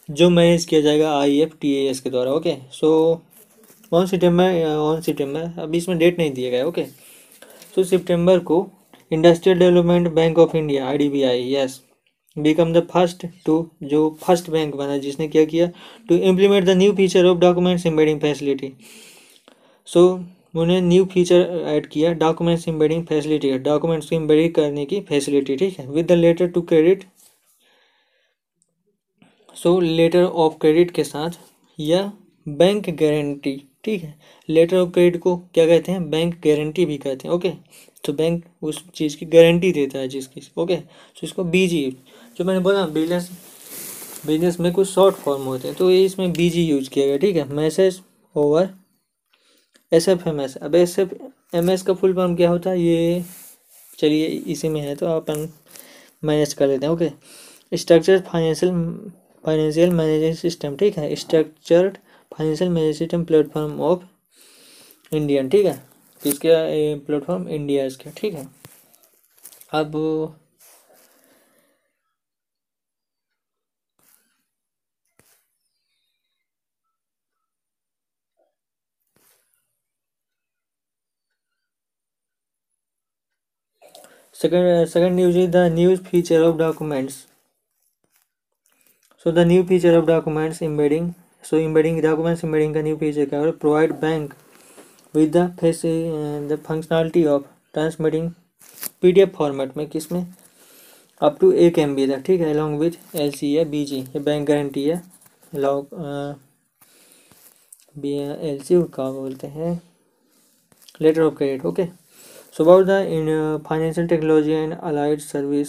जो मैनेज किया जाएगा आई एफ़ टी एस के द्वारा okay so on September on September अभी इसमें डेट नहीं दिया गया ओके सो सितंबर को industrial development bank of India I D B I has become the first to जो फ़र्स्ट बैंक बना, जिसने क्या किया? To implement the new feature of documents embedding facility so उन्हें न्यू फीचर ऐड किया documents embedding facility documents को embedding करने की फैसिलिटी ठीक है? With the letter to credit so letter of credit के साथ, या बैंक गारंटी ठीक है? लेटर ऑफ़ क्रेडिट को क्या कहते हैं? बैंक गारंटी भी कहते हैं ओके तो बैंक उस चीज़ की गारंटी देता है जिसकी ओके तो इसको बीजी जो मैंने बोला बिज़नेस बिज़नेस में कुछ शॉर्ट फॉर्म होते हैं तो ये इसमें बीजी यूज़ किया गया, ठीक है? Message over S F M S अब एस एफ़ एम एस का फुल फॉर्म क्या होता है? ये, चलिए इसी में है तो अपन मैनेज कर लेते हैं okay structure financial financial management system ठीक है? Structured financial management platform of Indian ठीक है? इसके प्लेटफॉर्म इंडिया इसके, ठीक है? अब second second news is the news feature of documents so the new feature of documents embedding so embedding documents embedding का new क्या provide bank with the face uh, the functionality of transmitting pdf format में किसमें up to एक M B तक ठीक है? Along with L C है B G ये बैंक गारंटी है। लॉग बी एल सी का बोलते हैं। Letter of credit okay so about the in financial technology and allied service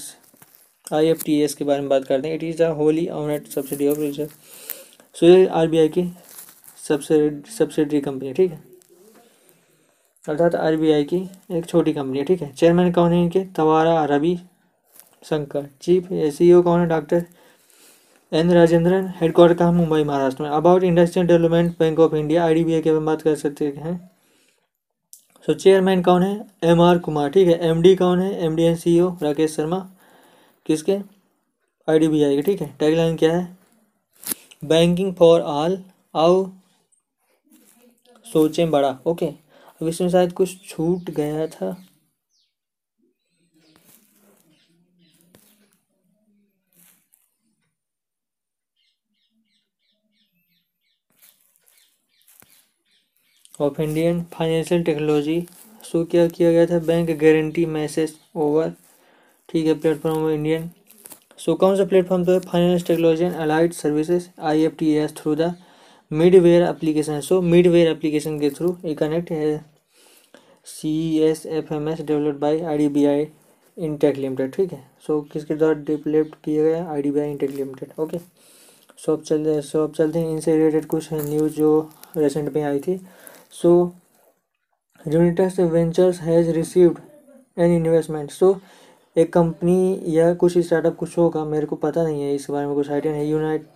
I F T S के बारे में बात करते हैं। It is the wholly owned subsidiary of reserve so ये आर बी आई की सब्सिडरी कंपनी ठीक है? अर्थात आर बी आई की एक छोटी कंपनी है, ठीक है? चेयरमैन कौन है इनके? तवारा Ravi Shankar chief A C O कौन है? डॉक्टर एन राजेंद्रन हेडक्वार्टर कहाँ? मुंबई, महाराष्ट्र में। About industrial development bank of India I D B I की बात कर सकते हैं। सो चेयरमैन कौन है? एम आर कुमार ठीक है? एम डी कौन है? M D and C O Rakesh Sharma. किसके? आई डी बी आई के, ठीक है? टैगलाइन क्या है? बैंकिंग फॉर ऑल, आओ सोचें बड़ा। ओके, अब इसमें शायद कुछ छूट गया था। Of Indian financial technology, so क्या किया गया था? Bank guarantee message over. ठीक है, प्लेटफॉर्म ऑफ़ इंडियन। सो कौन सा प्लेटफॉर्म तो finance technology and allied services I F T S through the middleware application so middleware application के थ्रू ये कनेक्ट है। C S F M S developed by I D B I Intech limited ठीक है? So so, किसके द्वारा develop किया गया? I D B I Intech limited okay so अब चल सो अब चलते हैं इनसे रिलेटेड कुछ न्यूज़ जो रिसेंट में आई थी। So Unitus ventures has received an investment so एक कंपनी या कुछ स्टार्टअप कुछ होगा, मेरे को पता नहीं है इस बारे में कुछ आइडिया नहीं यूनाइट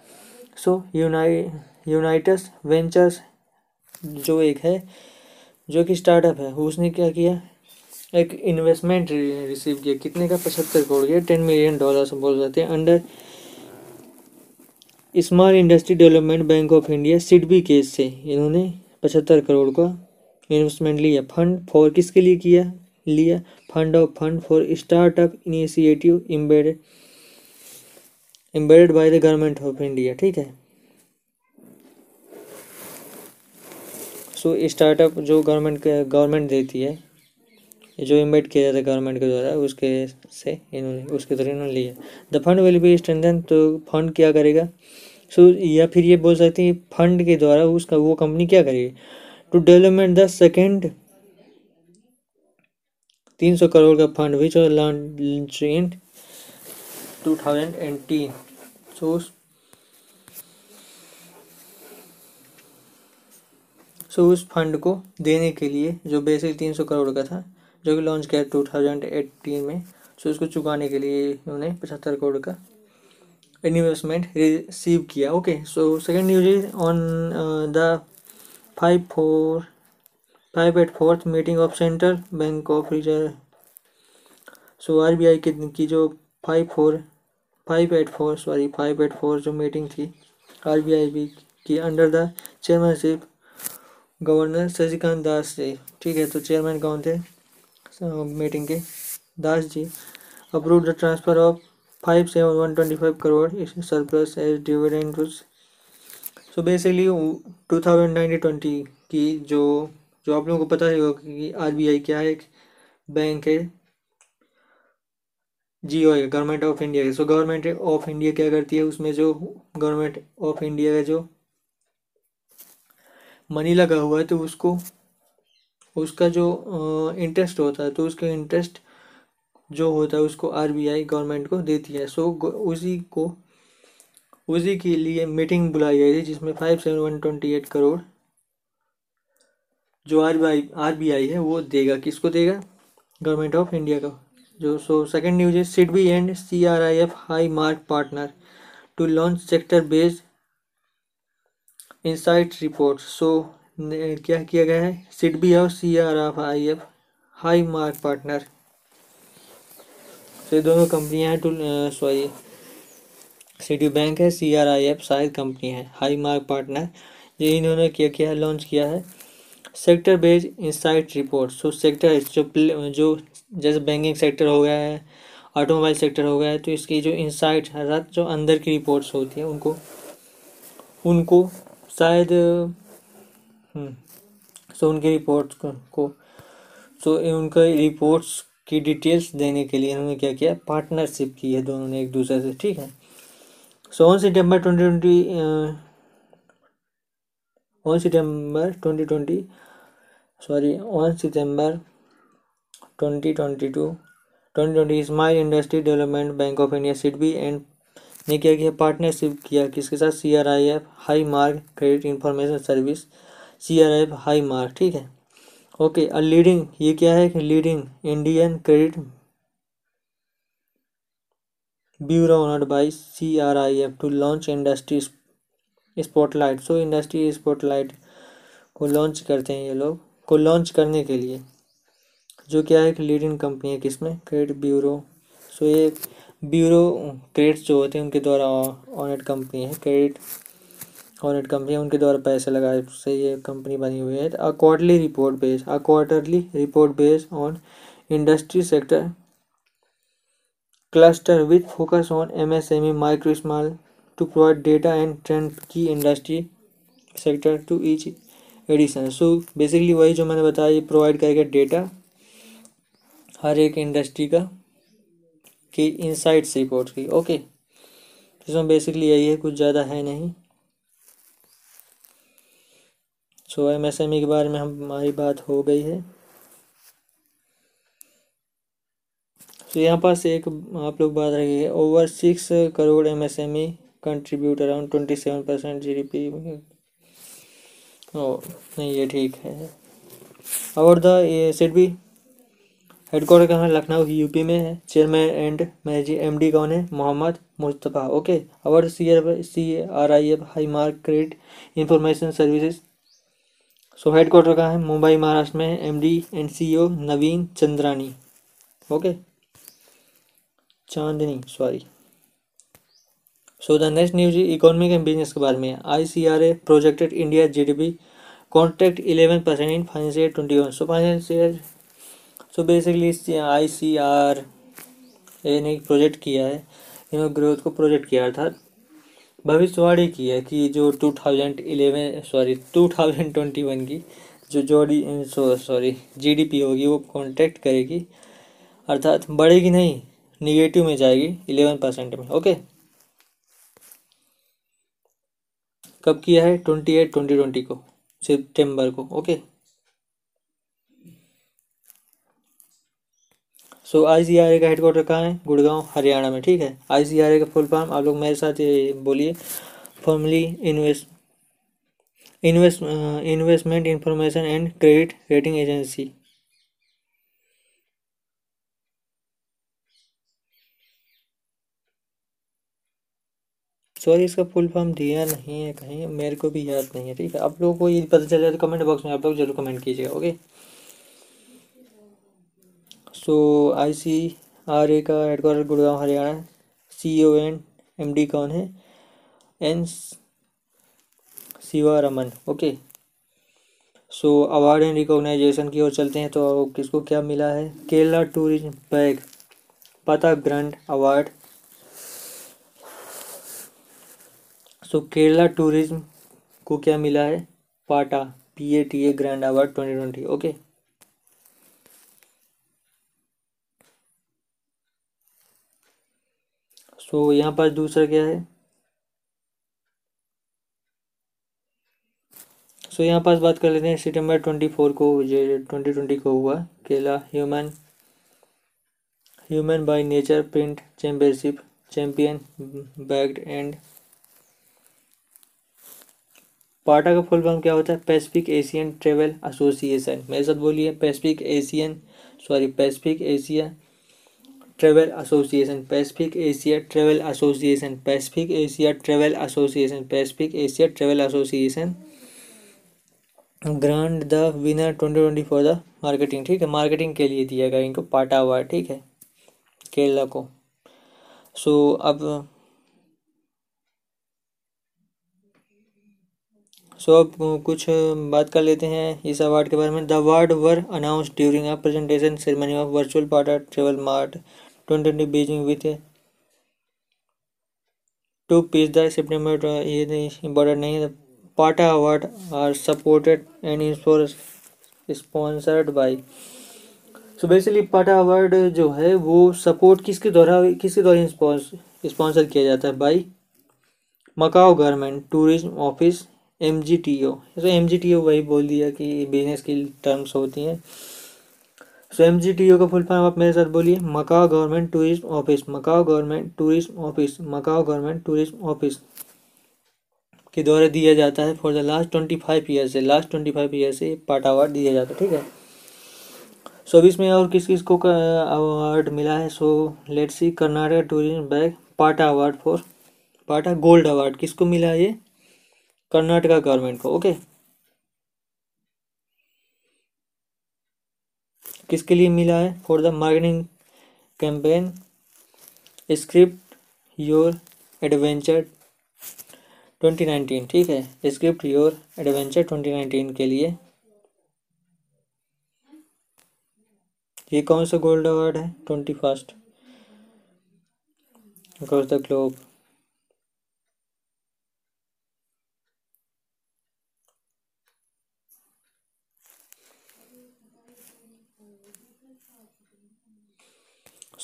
सो यूनाइ यूनाइटस वेंचर्स जो एक है, जो कि स्टार्टअप है, उसने क्या किया? एक इन्वेस्टमेंट रिसीव किया। कितने का? पचहत्तर करोड़ किया। टेन मिलियन डॉलर से बोल जाते हैं under small industry development bank of India SIDBI case से इन्होंने पचहत्तर करोड़ का इन्वेस्टमेंट लिया। फंड फॉर किसके लिए किया? लिया fund of fund for startup initiative embedded embedded by the government of India ठीक है? सो स्टार्टअप जो गवर्नमेंट गवर्नमेंट देती है जो इन्वेट किया जाता है गवर्नमेंट के द्वारा उसके से इन्होंने उसके द्वारा इन्होंने लिया। The fund will be strengthen तो फंड क्या करेगा? सो so, या फिर ये बोल सकते हैं फंड के द्वारा उसका वो कंपनी क्या करेगी? टू डेवलपमेंट द सेकेंड तीन सौ करोड़ का fund which launch in two thousand eighteen so so उस फंड को देने के लिए, जो बेसिक तीन सौ करोड़ का था, जो कि लॉन्च किया टू थाउज़ेंड एटीन में सो उसको चुकाने के लिए उन्होंने पचहत्तर करोड़ का इन्वेस्टमेंट रिसीव किया। Okay so second news is on the five four five eight fourth meeting of central bank of reserve so R B I की जो five four five eight four sorry five eight four जो meeting थी R B I B की under the chairmanship governor Shashikant Das ji ठीक है तो chairman कौन थे? मीटिंग के Das ji approve the transfer of five seven one twenty five crore इस surplus as dividend so basically two thousand nineteen twenty की जो जो आप लोगों को पता है कि आरबीआई क्या है, एक बैंक है जी ओ है, government of India so government of India क्या करती है? उसमें जो गवर्नमेंट ऑफ़ इंडिया का जो मनी लगा हुआ है तो उसको, उसका जो इंटरेस्ट होता है तो उसका इंटरेस्ट जो होता है, उसको आरबीआई गवर्नमेंट को देती है। सो उसी को, उसी के लिए मीटिंग बुलाई गई थी, जिसमें five seven one twenty eight crore जो आर बी आई बी है, वो देगा, किसको देगा? गवर्नमेंट ऑफ़ इंडिया का। जो सो सेकेंड न्यूज़ है SIDBI and C R I F High Mark partner to launch sector based insight report so क्या किया गया है? सिडबी और C R F I F High Mark partner तो ये दोनों कंपनियाँ हैं टू सॉरी सिटी बैंक है सी आर आई एफ़ शायद कंपनी है हाई मार्क पार्टनर ये इन्होंने क्या किया है? लॉन्च किया है। Sector based insight report so sector जो जो जैसे बैंकिंग सेक्टर हो गया है ऑटोमोबाइल सेक्टर हो गया है तो इसकी जो इंसाइट अर्थात जो अंदर की रिपोर्ट्स होती हैं, उनको उनको शायद सो उनके रिपोर्ट्स को सो उनके रिपोर्ट्स की डिटेल्स देने के लिए उन्होंने क्या किया? पार्टनरशिप की है दोनों ने एक दूसरे से, ठीक है? So on September twenty twenty on September twenty twenty sorry on September twenty twenty to twenty twenty small industry development bank of India SIDBI and ने क्या किया पार्टनरशिप किया किसके साथ C R I F high mark credit information service C R I F high mark ठीक है? Okay a leading ये क्या है कि leading Indian credit bureau owned by C R I F to launch industry spotlight so industry spotlight को launch करते हैं ये लोग। को लॉन्च करने के लिए, जो क्या है कि लीडिंग कंपनी है किसमें? क्रेडिट ब्यूरो सो ये ब्यूरो क्रेडिट्स जो होते हैं उनके द्वारा ऑनेट कंपनी है। क्रेडिट ऑनेट कंपनी है, उनके द्वारा पैसे लगाए से ये कंपनी बनी हुई है। A quarterly report based a quarterly report based on industry sector cluster with focus on M S M E micro small to provide data and trend की industry sector to each edition so basically वही जो मैंने बताया, ये provide करेगा data हर एक industry का, की इनसाइट्स रिपोर्ट की। ओके इसमें बेसिकली यही है, कुछ ज़्यादा है नहीं। So M S M E के बारे में हमारी बात हो गई है। तो यहाँ पास एक आप लोग बात है over six crore M S M E contribute around twenty seven percent G D P ओ नहीं, ये ठीक है। और द, ये बी हेडक्वार्टर कहाँ? है लखनऊ यूपी में है। चेयरमैन एंड मैनेजिंग एमडी कौन है? Mohammed Mustafa. Okay our C R C R I F high mark credit information services so headquarter कहाँ है? मुंबई, महाराष्ट्र में है। MD and CEO Naveen Chandrani. Okay Chandni sorry so the next news economic and business के बारे में। I C R A projected India G D P contract eleven percent in financial twenty one so financial so basically I C R A ने project किया है। इन्होंने growth को project किया अर्थात भविष्यवाणी की है कि जो two thousand eleven sorry two thousand twenty one की जो जोड़ी सॉरी जी डी पी होगी, वो कॉन्ट्रैक्ट करेगी। अर्थात बढ़ेगी नहीं निगेटिव में जाएगी इलेवन परसेंट में। ओके कब किया है? ट्वेंटी एट ट्वेंटी ट्वेंटी को, सितंबर को okay so I C R A का हेडक्वार्टर कहाँ है? गुड़गांव, हरियाणा में, ठीक है? आई सी आर ए का फुल फॉर्म आप लोग मेरे साथ बोलिए। Formally invest invest investment information and credit rating agency sorry इसका फुल फॉर्म दिया नहीं है कहीं, मेरे को भी याद नहीं है, ठीक है? आप लोगों को ये पता चल जाए तो कमेंट बॉक्स में आप लोग ज़रूर कमेंट कीजिएगा okay so I C R A का headquarter Gurgaon, Haryana C O N M D कौन है? N Shiva Raman okay so award and recognisation की ओर चलते हैं तो किसको क्या मिला है? केरला टूरिज़्म बैग पता grand award so Kerala tourism को क्या मिला है? PATA P A T A grand award twenty twenty okay so यहाँ पर दूसरा क्या है? सो यहाँ पास बात कर लेते हैं सितंबर ट्वेंटी फोर को जो ट्वेंटी ट्वेंटी को हुआ Kerala human human by nature print championship champion bagged and PATA का फुल फॉर्म क्या होता है? पैसिफिक एशियन ट्रेवल एसोसिएशन मेरे साथ बोलिए Pacific Asian sorry Pacific Asia travel association Pacific Asia travel association Pacific Asia travel association Pacific Asia travel association grand the winner twenty twenty for the marketing ठीक है marketing के लिए दिया गया इनको पाटा हुआ ठीक है केरला को। सो so, अब सो अब कुछ बात कर लेते हैं इस अवार्ड के बारे में। The award were announce during a presentation ceremony of virtual PATA travel mart twenty twenty Beijing with two piece the September ये इम्पोर्टेंट नहीं है। PATA award are supported and sponsored by so basically PATA award जो है, वो support किसके द्वारा किसके द्वारा स्पॉन्सर किया जाता है? By Macao government tourism office M G T O so M G T O वही बोल दिया कि बिज़नेस की टर्म्स होती हैं। सो एम जी टी ओ का फुल फॉर्म आप मेरे साथ बोलिए। Macao government tourism office Macao government tourism office Macao government tourism office के द्वारा दिया जाता है for the last twenty five year से लास्ट ट्वेंटी फाइव ईयर से पाटा अवार्ड दिया जाता है, ठीक है? सो अभी इसमें और किस किस को अवार्ड मिला है? So let's see Karnataka tourism bag PATA award for PATA gold award किसको मिला है ये? कर्नाटका गवर्नमेंट को ओके किसके लिए मिला है? For the marketing campaign script your adventure 2019 ठीक है? स्क्रिप्ट योर एडवेंचर 2019 के लिए। ये कौन सा गोल्ड अवार्ड है? Twenty first the globe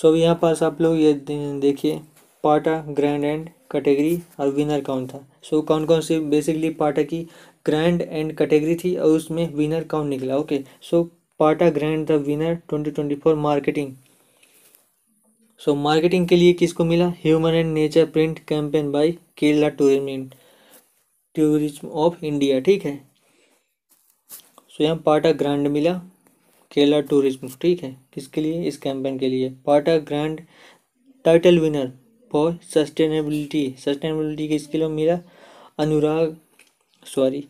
so so, यहाँ पास आप लोग ये देखिए पाटा ग्रैंड एंड कैटेगरी और विनर कौन था सो so, कौन कौन सी बेसिकली पाटा की ग्रैंड एंड कैटेगरी थी और उसमें विनर कौन निकला okay so PATA grand the winner 2024 marketing so marketing के लिए किसको मिला? Human and nature print campaign by Kerala tourism tourism of India ठीक है? सो so, यहाँ पाटा ग्रैंड मिला। केरला टूरिज़्म ठीक है? किसके लिए? इस कैंपेन के लिए। PATA grand title winner for sustainability sustainability किसके लिए मिला? Anurak sorry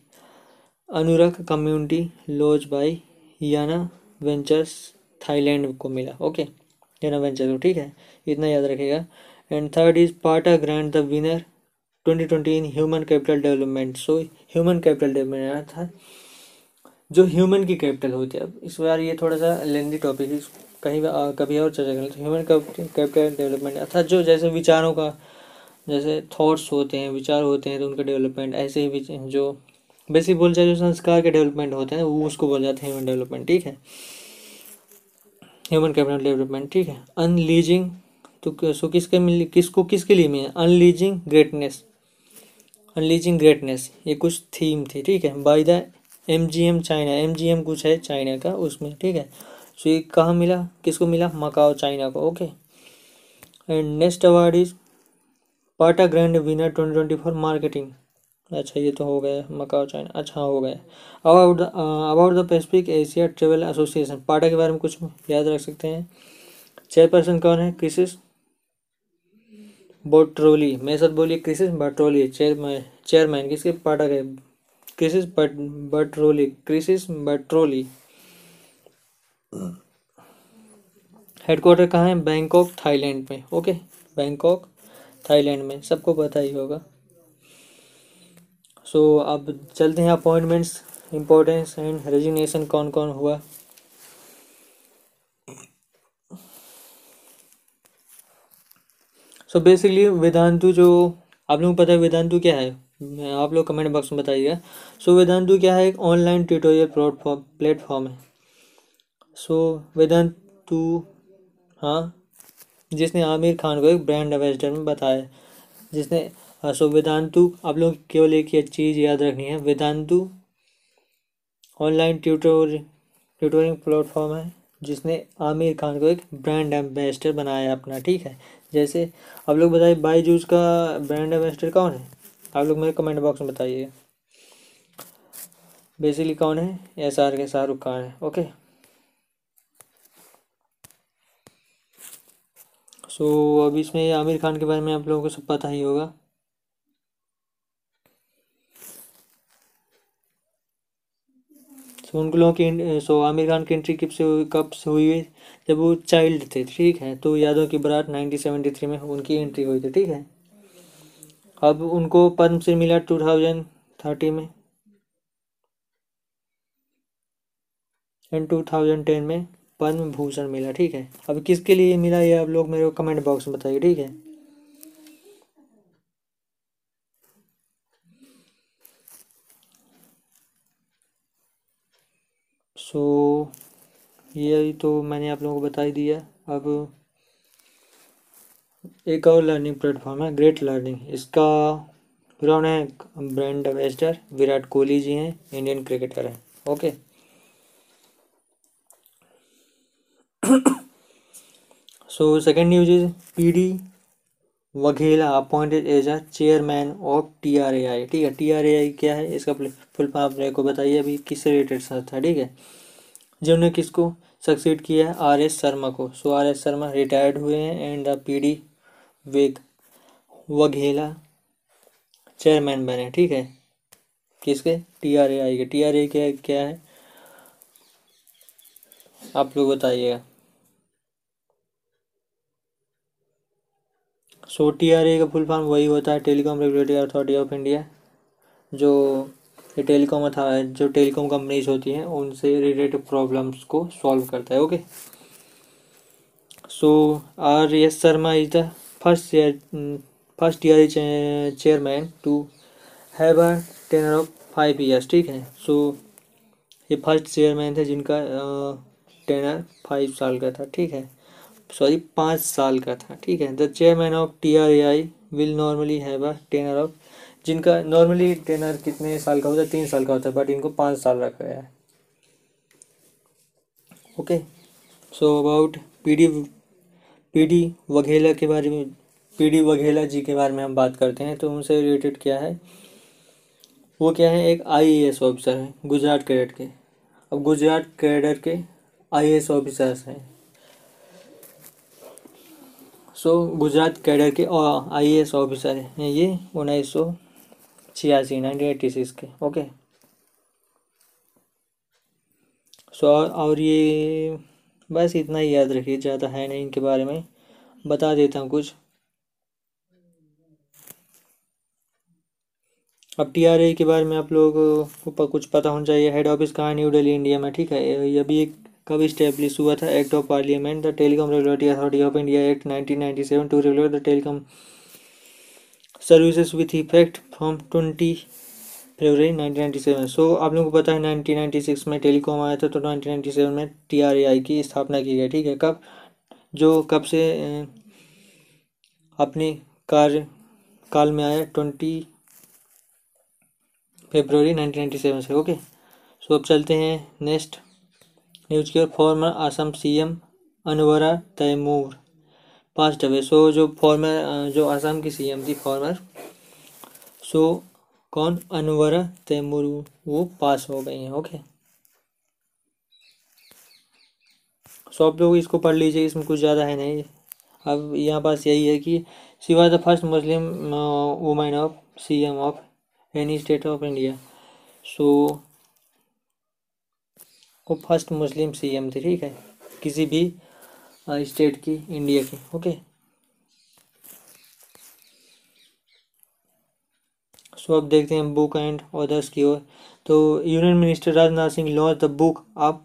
Anurak community lodge by Yana ventures Thailand को मिला। ओके याना वेंचर को, ठीक है? इतना याद रखेगा। And third is PATA grand the winner 2020 in human capital development so human capital development था। जो ह्यूमन की कैपिटल होती है। अब इस बार ये थोड़ा सा लेंदी टॉपिक है कहीं कभी और चर्चा करें तो ह्यूमन कैपिटल डेवलपमेंट अर्थात जो जैसे विचारों का, जैसे थॉट्स होते हैं, विचार होते हैं तो उनका डेवलपमेंट ऐसे ही जो बेसिक बोल जाए जो संस्कार के डेवलपमेंट होते हैं, वो उसको बोल जाते हैं ह्यूमन डेवलपमेंट ठीक है? ह्यूमन कैपिटल डेवलपमेंट ठीक है? अनलीजिंग तो सो किसके मिल, किसको, किसके लिए मिले? अनलीजिंग ग्रेटनेस अनलीजिंग ग्रेटनेस ये कुछ थीम थी, ठीक है? By the M G M China M G M कुछ है चाइना का उसमें, ठीक है? सो ये कहाँ मिला? किसको मिला? मकाओ चाइना को okay and next award is PATA grand winner twenty twenty four marketing अच्छा ये तो हो गया, मकाओ चाइना अच्छा हो गया। About about the Pacific Asia travel association PATA के बारे में कुछ याद रख सकते हैं? चेयरपर्सन कौन है? क्रिसिस बोट्रोली मेरे साथ बोलिए क्रिसिस बट्रोली चेयरमैन चेयरमैन किसके? पाटा के क्रिसिस बट बट्रोली क्रिसिस बट्रोली हेडक्वार्टर कहाँ है? बैंकॉक थाईलैंड में ओके बैंकॉक थाईलैंड में सबको पता ही होगा। सो so, अब चलते हैं अपॉइंटमेंट्स इम्पोर्टेंस एंड रेजिग्नेशन कौन कौन हुआ? सो बेसिकली वेदांतु जो आप लोगों को पता है वेदांतु क्या है? आप लोग कमेंट बॉक्स में बताइएगा। सो वेदांतु क्या है? एक ऑनलाइन ट्यूटोरियल प्लेटफॉर्म प्लेटफॉर्म है। सो वेदांतु हाँ जिसने आमिर खान को एक ब्रांड एम्बेसडर में बताया। जिसने सो वेदांतु, आप लोग केवल एक ही चीज़ याद रखनी है। Vedantu online tutor tutoring platform है, जिसने आमिर खान को एक ब्रांड एम्बेसडर बनाया अपना, ठीक है? जैसे, आप लोग बताइए बाईजूस का ब्रांड एम्बेसडर कौन है? आप लोग मेरे कमेंट बॉक्स में बताइए। बेसिकली कौन है? एस आर के शाहरुख खान है ओके सो so, अब इसमें आमिर खान के बारे में आप लोगों को सब पता ही होगा। सो so, उन लोगों की सो so, आमिर खान की एंट्री कब से कब से हुई है? जब वो चाइल्ड थे ठीक है? तो यादों की बरात 1973 में उनकी एंट्री हुई थी ठीक है? अब उनको पद्मश्री मिला 2030 में। एंड 2010 में पद्म भूषण मिला ठीक है? अब किसके लिए मिला ये आप लोग मेरे को कमेंट बॉक्स में बताइए ठीक है? सो so, ये तो मैंने आप लोगों को बता ही दिया। अब एक और लर्निंग प्लेटफॉर्म है ग्रेट लर्निंग इसका है ब्रांड एम्बेसडर विराट कोहली जी हैं इंडियन क्रिकेटर हैं okay so second news is P D Vaghela appointed as a chairman of T R A I ठीक है टी आर ए आई क्या है? इसका फुल फॉर्म मेरे को बताइए अभी किससे रिलेटेड संस्था ठीक है? जिन्होंने किसको सक्सीड किया है? आर एस शर्मा को। So R S Sharma retired हुए हैं एंड द पी डी वेग वघेला, चेयरमैन बने, ठीक है? किसके? टी आर ए आई के टी आर ए क्या क्या है? आप लोग बताइएगा। सो टी आर ए का फुल फॉर्म वही होता है telecom regulatory authority of India जो टेलीकॉम था, जो टेलीकॉम कंपनीज़ होती हैं, उनसे रिलेटेड प्रॉब्लम्स को सॉल्व करता है okay so R S Sharma is the first first year chairman to have a tenure of five years ठीक है? सो so, ये फ़र्स्ट चेयरमैन थे जिनका टेनर फाइव साल का था ठीक है? सॉरी पाँच साल का था ठीक है? The chairman of T R A I will normally have a tenure of जिनका नॉर्मली टेनर कितने साल का होता है? तीन साल का होता है बट इनको पाँच साल रखा गया है। Okay so about P D P D Vaghela के बारे में पी डी वघेला जी के बारे में हम बात करते हैं तो उनसे रिलेटेड क्या है? वो क्या है? एक आई ए एस ऑफिसर है, गुजरात कैडेट के। अब गुजरात कैडर के आई ए एस ऑफिसर्स हैं। सो गुजरात कैडर के आई ए एस ऑफिसर हैं ये, उन्नीस सौ छियासी नाइनटीन एट्टी सिक्स के ओके सो और ये बस इतना ही याद रखिए, ज़्यादा है नहीं इनके बारे में। बता देता हूँ कुछ। अब टी आर के बारे में आप लोगों को कुछ पता होना चाहिए। हेड ऑफ़िस कहाँ न्यू दिल्ली इंडिया में, ठीक है? ये भी एक कब इस्टेब्लिश हुआ था? Act of parliament the telecom regulatory authority of India act 1997 to regulate the telecom services with effect from twenty February 1997 so आप लोगों को पता है 1996 में टेलीकॉम आया था तो 1997 में टीआरएआई की स्थापना की गई, ठीक है? कब? जो कब से अपने कार्य, काल में आया, ट्वेंटी फरवरी 1997 से, ओके? सो अब चलते हैं नेक्स्ट न्यूज़ की former Assam CM Anwara Taimur passed away so जो फॉर्मर जो आसाम की सीएम थी फॉर्मर सो कौन? अनवरा, तैमूर, वो पास हो गई हैं ओके सो आप लोग इसको पढ़ लीजिए, इसमें कुछ ज़्यादा है नहीं। अब यहाँ पास यही है कि she was the first Muslim women of C M of any state of India. So, वो फ़र्स्ट मुस्लिम सी एम थी, ठीक है? किसी भी स्टेट की, इंडिया की ओके सो अब देखते हैं बुक एंड ऑदर्स की ओर। तो union minister Rajnath Singh launch the book of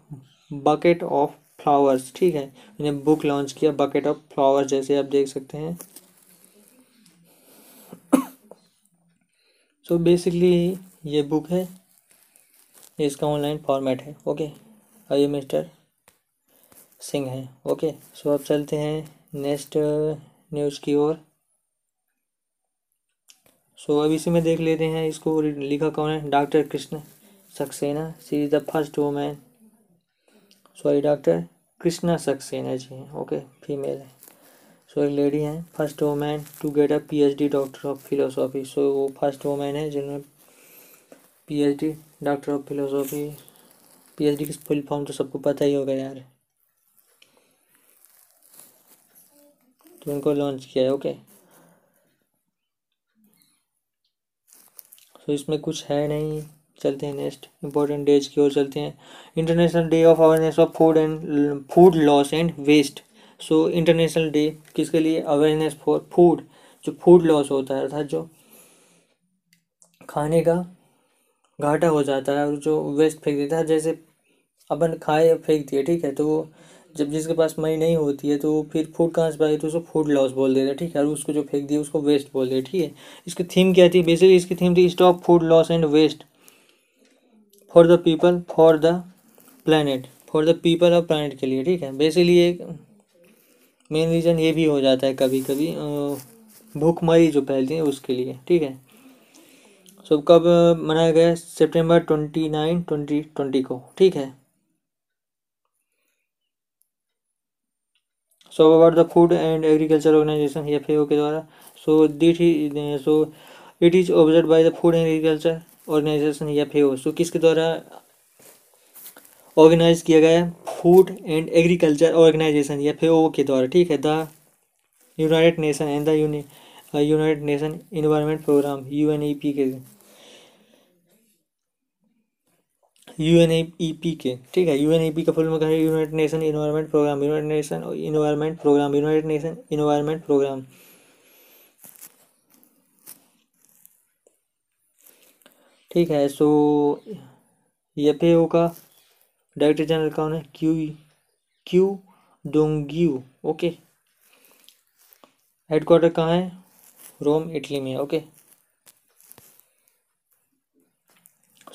bouquet of flowers ठीक है? इन्हें बुक लॉन्च किया बकेट ऑफ़ फ्लावर्स जैसे आप देख सकते हैं। सो बेसिकली ये बुक है। इसका ऑनलाइन फॉर्मेट है ओके आइए मिस्टर सिंह है ओके सो अब चलते हैं नेक्स्ट न्यूज़ की ओर। सो अब इसी में देख लेते हैं इसको लिखा कौन है? Doctor Krishna Saxena she is the first women sorry doctor Krishna Saxena ji हैं ओके फीमेल है। सो एक लेडी हैं first women to get a PhD doctor of philosophy so वो फ़र्स्ट वुमेन है जिन्होंने PhD doctor of philosophy PhD की full form तो सबको पता ही होगा यार। तो उनको लॉन्च किया है ओके सो इसमें कुछ है नहीं। चलते हैं नेक्स्ट इंपॉर्टेंट डेज़ की ओर चलते हैं। International day of awareness of food and food loss and waste so international day किसके लिए? अवेयरनेस फॉर फ़ूड जो फ़ूड लॉस होता है, अर्थात जो खाने का घाटा हो जाता है और जो वेस्ट फेंक देता है, जैसे अपन खाए फेंक दिए, ठीक है? तो वो जब जिसके पास मनी नहीं होती है तो फिर फ़ूड कहाँ से पाए तो उसको फ़ूड लॉस बोल देते ठीक है? और उसको जो फेंक दिया, उसको वेस्ट बोल देते ठीक है? इसकी थीम क्या थी? बेसिकली इसकी थीम थी stop food loss and waste for the people for the planet for the people और प्लानट के लिए, ठीक है? बेसिकली एक मेन रीज़न ये भी हो जाता है कभी कभी भूखमरी जो फैलती है उसके लिए, ठीक है? सो कब मनाया गया? September twenty nine twenty twenty को, ठीक है? So about the food and agriculture organisation F के द्वारा? So that he so it is observe by the food and agriculture organisation F so किसके द्वारा ऑर्गेनाइज किया गया? Food and agriculture organisation F के द्वारा, ठीक है? The united nation and the united nation environment programme U K. U N E P के, ठीक है? यू एन ई पी का फुल में है? United nation environment programme united nation environment programme united nation environment programme ठीक है so F का director general कौन है? Q Q Dongyu okay headquarter कहाँ है? रोम इटली में okay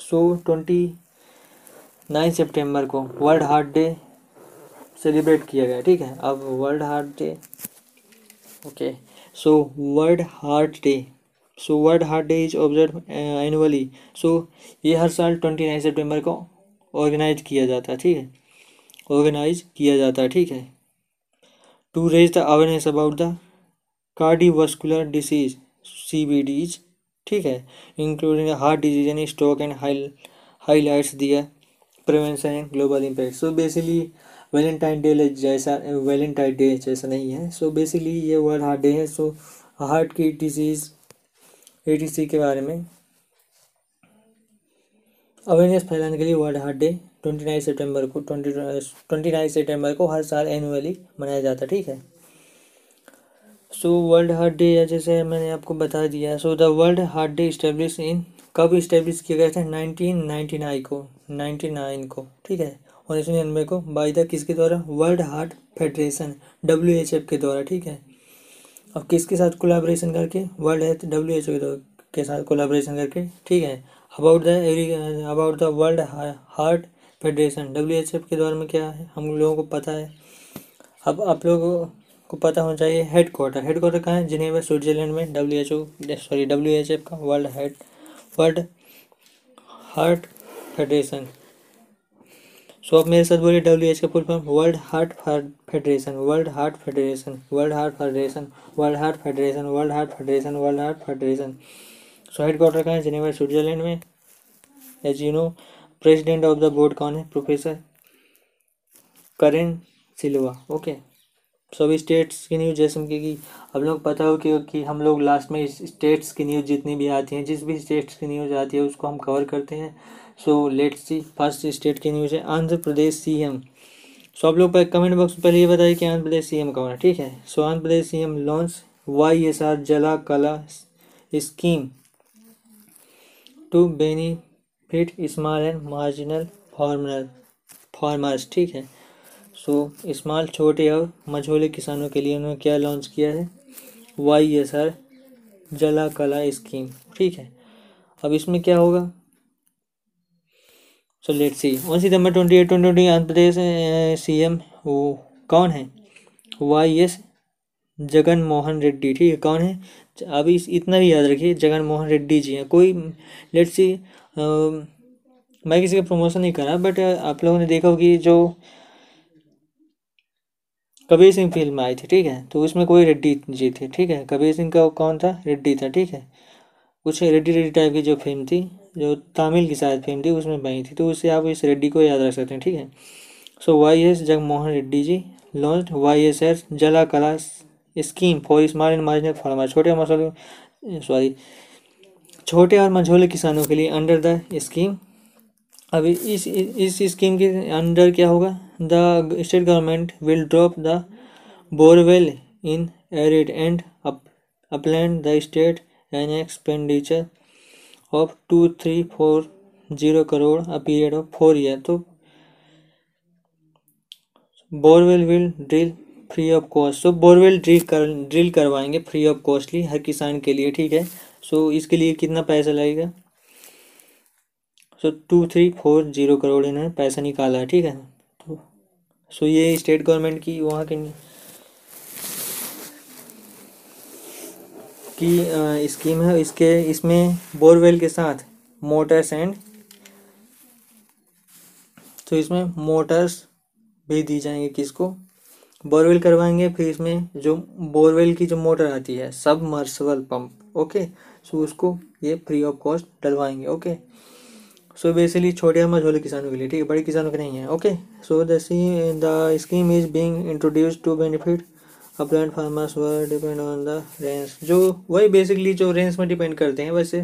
so twenty nine September को वर्ल्ड हार्ट डे सेलिब्रेट किया गया, ठीक है? अब World Heart Day, okay, so World Heart Day, so World Heart Day is observe annually so ये हर साल ट्वेंटी नाइन सेप्टेम्बर को ऑर्गेनाइज किया जाता है ठीक है? ऑर्गेनाइज किया जाता है ठीक है? To raise the awareness about the cardiovascular disease C B Ds ठीक है? Including heart disease and stroke and high highlights दिया prevention and global impact so basically Valentine Day जैसा वैलेंटाइन डे जैसा नहीं है। सो so बेसिकली ये world heart day है। So heart की डिज़ीज़ ए के बारे में अवेयरनेस फैलाने के लिए World Heart Day twenty nine September को ट्वेंटी ट्वेंटी नाइन सेप्टेम्बर को हर साल एनुअली मनाया जाता है, ठीक है? सो वर्ल्ड हार्ट डे जैसे मैंने आपको बता दिया। So the World Heart Day establish in कब इस्टेब्लिश किया गया था? नाइनटीन नाइन्टी नाइन को नाइन्टी नाइन को, ठीक है? उन्नीस सौ निन्यानवे को बाई द किसके द्वारा? World Heart Federation W H F के द्वारा, ठीक है? अब किसके साथ कोलाब्रेशन करके? World Health W H O के साथ कोलाब्रेशन करके, ठीक है? About the every about the World Heart Federation W H F के द्वारा में क्या है? हम लोगों को पता है। अब आप लोगों को पता होना चाहिए हेड क्वार्टर हेड क्वार्टर कहाँ है? जिनेवा स्विट्जरलैंड में W H O sorry W H F का world head World Heart Federation so आप मेरे साथ बोलिए डब्ल्यू एच का full form World Heart Federation World Heart Federation World Heart Federation World Heart Federation World Heart Federation World Heart Federation so headquarter कहाँ है? Geneva Switzerland में. As you know president of the board कौन है? Professor करें Silva okay सभी states की news जैसे कि आप लोग पता हो कि, कि हम लोग लास्ट में स्टेट्स की न्यूज़ जितनी भी आती हैं जिस भी स्टेट्स की न्यूज़ आती है उसको हम कवर करते हैं। So let's see first state की न्यूज़ है Andhra Pradesh C am so आप लोग कमेंट बॉक्स में पहले ये बताइए कि आंध्र प्रदेश सी एम कौन है ठीक है? So Andhra Pradesh C M launch Y S R Jala Kala scheme to benefit small and marginal farmer farmers ठीक है? सो स्मॉल छोटे और मझोले किसानों के लिए उन्होंने क्या लॉन्च किया है? Y S R Jala Kala scheme ठीक है? अब इसमें क्या होगा? So let see one September twenty eight twenty Andhra Pradesh C M वो कौन है? वाई एस जगन मोहन रेड्डी ठीक है? कौन है? अभी इतना भी याद रखिए जगन मोहन रेड्डी जी हैं। कोई लेट सी मैं किसी का प्रमोशन नहीं कर बट आप लोगों ने देखा होगी जो कबीर सिंह फ़िल्म में आई थी, ठीक है? तो उसमें कोई रेड्डी जी थे, ठीक है? कबीर सिंह का कौन था? रेड्डी था, ठीक है? कुछ रेड्डी रेड्डी टाइप की जो फ़िल्म थी, जो तमिल की शायद फ़िल्म थी, उसमें बनी थी। तो उससे आप इस रेड्डी को याद रख सकते हैं, ठीक है? So Y S Jagmohan Reddy ji launch Y S S Jala Kala scheme for small and marginal farmer छोटे मसले सॉरी छोटे और मझोले किसानों के लिए अंडर द स्कीम अभी इस इस स्कीम के अंडर क्या होगा? The state government will drop the borewell in arid and upland the state an expenditure of two three four zero crore a period of four year तो borewell will drill free of cost so borewell drill कर drill करवाएँगे free of costly हर किसान के लिए ठीक है? So so, इसके लिए कितना पैसा लगेगा? So two three four zero crore इन्होंने पैसा निकाला है ठीक है? तो सो ये स्टेट गवर्नमेंट की वहाँ के की स्कीम है, इसके, इसमें बोरवेल के साथ मोटर्स एंड तो इसमें मोटर्स भी दी जाएँगे किसको? बोरवेल करवाएँगे, फिर इसमें जो बोरवेल की जो मोटर आती है सब मर्सबल पंप ओके सो उसको ये फ्री ऑफ़ कॉस्ट डलवाएँगे ओके सो बेसिकली छोटे और मझोले किसानों के लिए, ठीक है? बड़े किसानों के नहीं है okay so the the scheme is being introduce to benefit upland farmers where depend on the range जो, वही बेसिकली जो रेंज में डिपेंड करते हैं, वैसे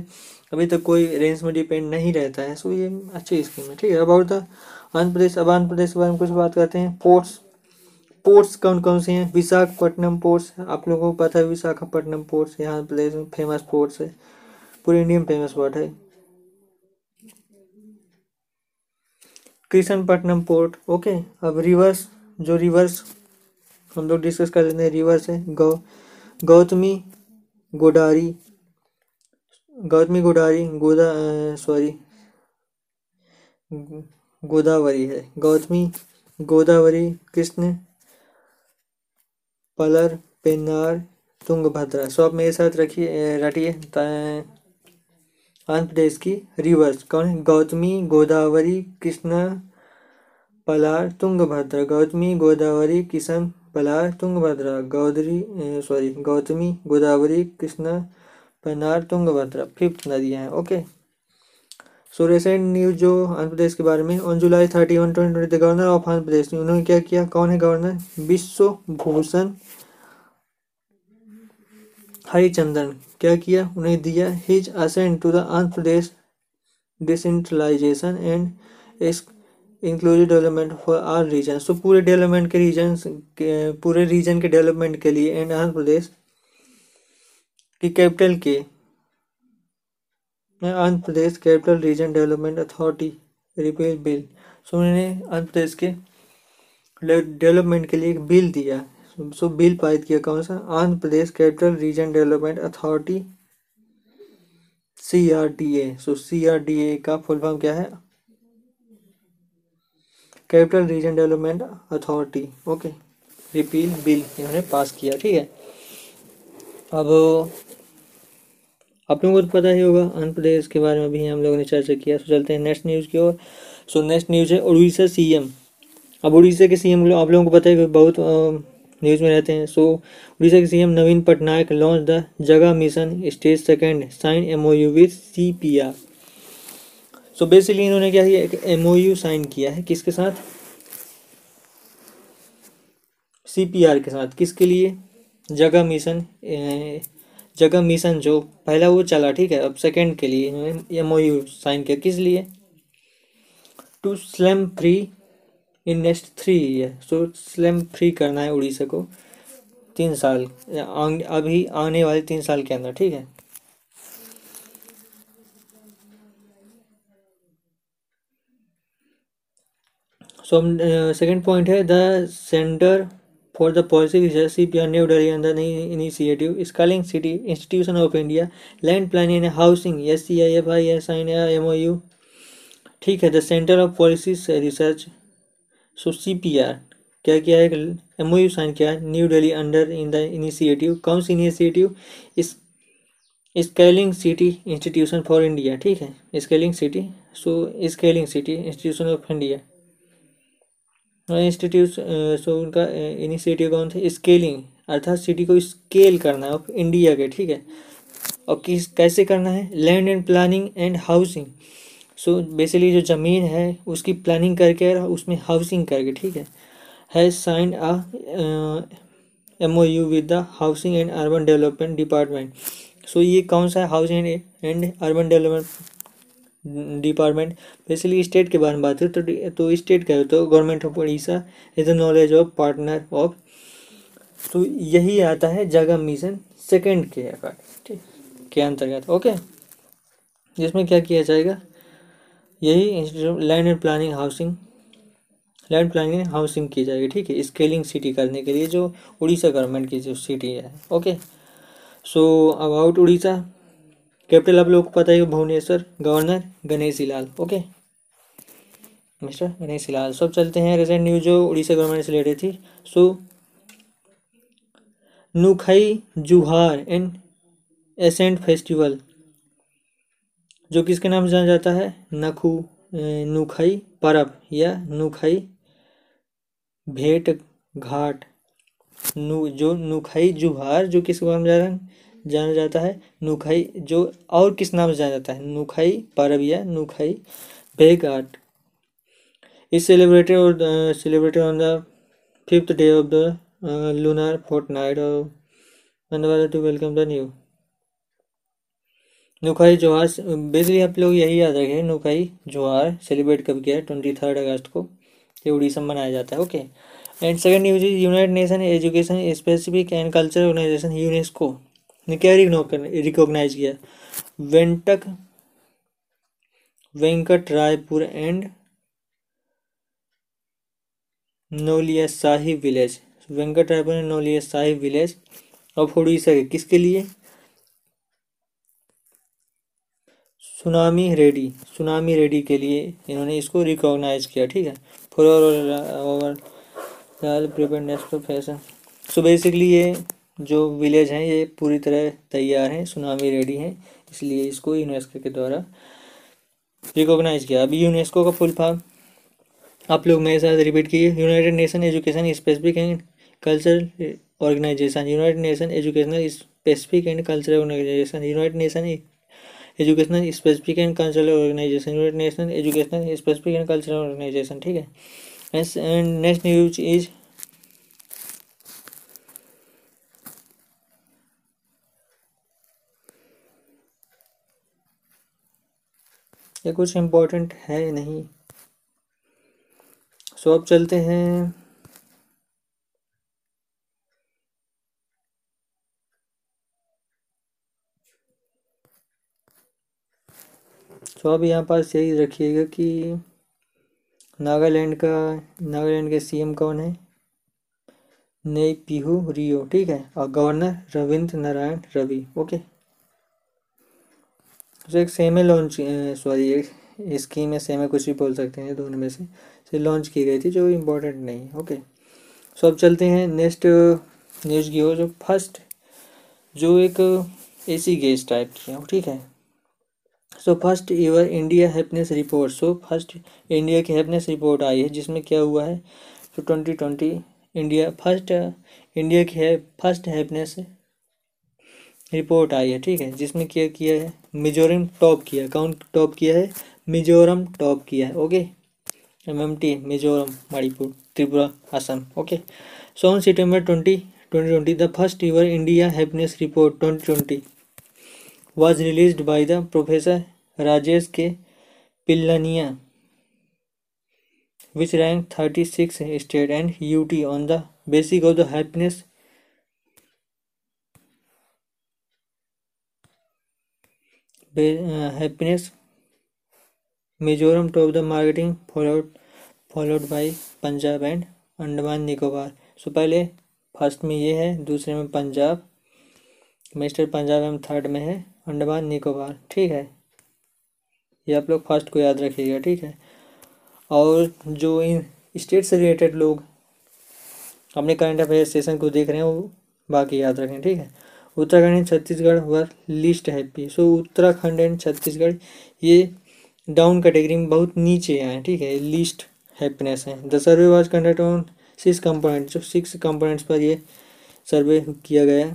अभी तक कोई रेंज में डिपेंड नहीं रहता है सो ये अच्छी स्कीम है, ठीक है? अबाउट द आंध्र प्रदेश अब आंध्र प्रदेश के बारे में कुछ बात करते हैं। पोर्ट्स पोर्ट्स कौन कौन से हैं? विशाखापट्टनम पोर्ट्स आप लोगों को पता है विशाखापट्टनम पोर्ट्स यहाँ प्रदेश में फ़ेमस पोर्ट्स है। पूरे इंडिया में फ़ेमस पोर्ट है। Krishnapatnam port, okay? अब रिवर्स, जो रिवर्स, हम लोग डिस्कस कर लेते हैं, रिवर्स है, गौ, गौतमी गोडारी गौतमी गोडारी, गोदा सॉरी गोदावरी है, गौतमी गोदावरी, कृष्ण, पलर, पेन्नार, तुंगभद्रा। सो आप मेरे साथ रखिए रटिए आंध्र प्रदेश की रिवर्स कौन? गौतमी गोदावरी, कृष्णा पलार, तुंगभद्रा। गौतमी गोदावरी, किशन पलार, तुंगभद्रा। गौदरी सॉरी गौतमी गोदावरी, कृष्णा पनार तुंगभद्रा। फिफ्थ नदियाँ हैं ओके सो न्यूज़ जो आंध्र प्रदेश के बारे में on July thirty one twenty twenty governor of Andhra Pradesh उन्होंने क्या किया? कौन है गवर्नर विश्व भूषण हरिचंदन क्या किया? उन्हें दिया his assent to the Andhra Pradesh decentralisation and inclusive development for all region so पूरे डेवलपमेंट के रीजन पूरे रीजन के डेवलपमेंट के लिए एंड आंध्र प्रदेश की कैपिटल के Andhra Pradesh capital region development authority repeal bill so उन्होंने आंध्र प्रदेश के डेवलपमेंट के लिए एक बिल दिया। सो बिल पारित किया कौन सा? Andhra Pradesh capital region development authority C R D A so C R D A का फुल फॉर्म क्या है? Capital region development authority okay repeal bill इन्होंने पास किया, ठीक है? अब, आप लोगों को पता ही होगा, आंध्र प्रदेश के बारे में भी हम लोगों ने चर्चा किया। तो चलते हैं नेक्स्ट न्यूज़ की ओर। सो नेक्स्ट न्यूज़ है उड़ीसा सीएम अब उड़ीसा के सीएम आप लोगों को पता है कि बहुत न्यूज़ में रहते हैं। सो, उड़ीसा के CM Naveen Patnaik launch the Jaga mission stage second sign MOU with CPR so basically इन्होंने क्या किया, एक एमओयू साइन किया है किसके साथ? सीपीआर के साथ। किसके लिए? जगह मिशन जगह मिशन जो पहला वो चला, ठीक है? अब सेकंड के लिए इन्होंने एमओयू साइन किया। किस लिए? To slum free in next three year so slum free करना है उड़ीसा को तीन साल अभी आने वाले तीन साल के अंदर, ठीक है? सो सेकंड पॉइंट है the centre for the policy research C P R new Delhi अंदर नई initiative scaling city institution of India land planning and housing S C I F I S I M O U ठीक है the centre of policy research so C P R क्या किया है? M O U sign किया है? New Delhi under in the initiative कौन सी initiative इस scaling city institution for India ठीक है? Scaling city so scaling city institution of India institute so उनका इनिशिएटिव कौन था? स्केलिंग अर्थात सिटी को स्केल करना है ऑफ़ इंडिया के, ठीक है? और किस, कैसे करना है? Land and planning and housing so basically जो ज़मीन है, उसकी प्लानिंग करके और उसमें हाउसिंग करके, ठीक है? Has sign a M O U with the housing and urban development department so ये कौन सा है housing and urban development department basically state के बारे में बात करें तो तो स्टेट का तो government of Odisha is the knowledge of partner of तो यही आता है जगह मिशन सेकेंड के अकॉर्डिंग, ठीक? के अंतर्गत ओके जिसमें क्या किया जाएगा? यही institute land and planning housing, land planning housing की जाएगी, ठीक है? स्केलिंग सिटी करने के लिए जो उड़ीसा गवर्नमेंट की जो सिटी है, okay? So about Odisha capital आप लोग को पता है Bhubaneswar, governor Ganesh Lal okay? Mister Ganesh Lal सब चलते हैं रिसेंट न्यूज़ जो उड़ीसा गवर्नमेंट से रिलेटेड थी। So Nuakhai Juhar and accent festival जो किसके नाम से जाना जाता है, नखु नुखई, परब या नुखई, भेंट, घाट, नु, जो नुखई जुहार, जो किसके नाम जाना जाना जाता है, नुखई जो और किस नाम से जाना जाता है, नुखाई परब या नुखाई आर्ट इस सेलिब्रेटेड और celebrated on the fifth day of the lunar fortnight और to welcome the new Nuakhai Johar basically आप लोग यही याद रखें नुखाई जोहार सेलिब्रेट कब किया है? ट्वेंटी थर्ड अगस्त को, ये उड़ीसा में मनाया जाता है okay and second news is United Nation Education Specific and Culture Organisation UNESCO ने क्या रिकॉग्नाइज किया? वेंटक Venkat Raipur and Noliya Sahi village Venkat Raipur and Noliya Sahi village of Odisha के किसके लिए? सुनामी रेडी सुनामी रेडी के लिए इन्होंने इसको रिकॉग्नाइज किया, ठीक है? For over preparedness fashion so basically ये जो विलेज हैं, ये पूरी तरह तैयार हैं, सुनामी रेडी हैं, इसलिए इसको यूनेस्को के द्वारा रिकॉग्नाइज किया। अभी यूनेस्को का फुल फॉर्म आप लोग मेरे साथ रिपीट कीजिए। United Nation Education Specific and Cultural Organisation United Nation Educational Specific and Cultural Organisation United Nation Educational Specific and Cultural Organisation, United Nation Educational Specific and Cultural Organisation, ठीक है? Next news is ये कुछ important है नहीं? सो अब चलते हैं। सो अब यहाँ पास यही रखिएगा कि नागालैंड का, नागालैंड के सीएम कौन है? नई पीहू रियो, ठीक है? और गवर्नर रविंद्र नारायण रवि, ओके? तो एक सेम लॉन्च सॉरी एक स्कीम है सेम कुछ भी बोल सकते हैं दोनों में से। से लॉन्च की गई थी, जो इम्पोर्टेंट नहीं है ओके? सो अब चलते हैं नेक्स्ट न्यूज़ की हो जो फ़र्स्ट जो एक एसी गैस टाइप की है, ठीक है? So first ever India happiness report so first India की हैप्पीनेस रिपोर्ट आई है, जिसमें क्या हुआ है? So twenty twenty India first India की है फ़र्स्ट हैप्पीनेस रिपोर्ट आई है, ठीक है? जिसमें क्या किया है? मिजोरम टॉप किया काउंट टॉप किया है? मिजोरम टॉप किया है okay M M T Mizoram Manipur Tripura Assam okay so on September twenty twenty twenty the first ever India happiness report twenty twenty was release by the professor Rajesh K Pillania which rank thirty six state and U T on the basic of the happiness happiness Mizoram top the marketing followed followed by Punjab and Andaman Nicobar so पहले first में ये है, दूसरे में Punjab mister Punjab M third में है। अंडमान निकोबार, ठीक है? ये आप लोग फ़र्स्ट को याद रखिएगा, ठीक है? और जो इन स्टेट से रिलेटेड लोग अपने करंट अफेयर सेशन को देख रहे हैं, वो बाकी याद रखें, ठीक है? Uttarakhand and Chhattisgarh were least happy so Uttarakhand and Chhattisgarh, ये डाउन कैटेगरी में बहुत नीचे आए ठीक है? लिस्ट हैप्पीनेस है। The survey was conduct on six component जो सिक्स कंपोनेंट्स पर ये सर्वे किया गया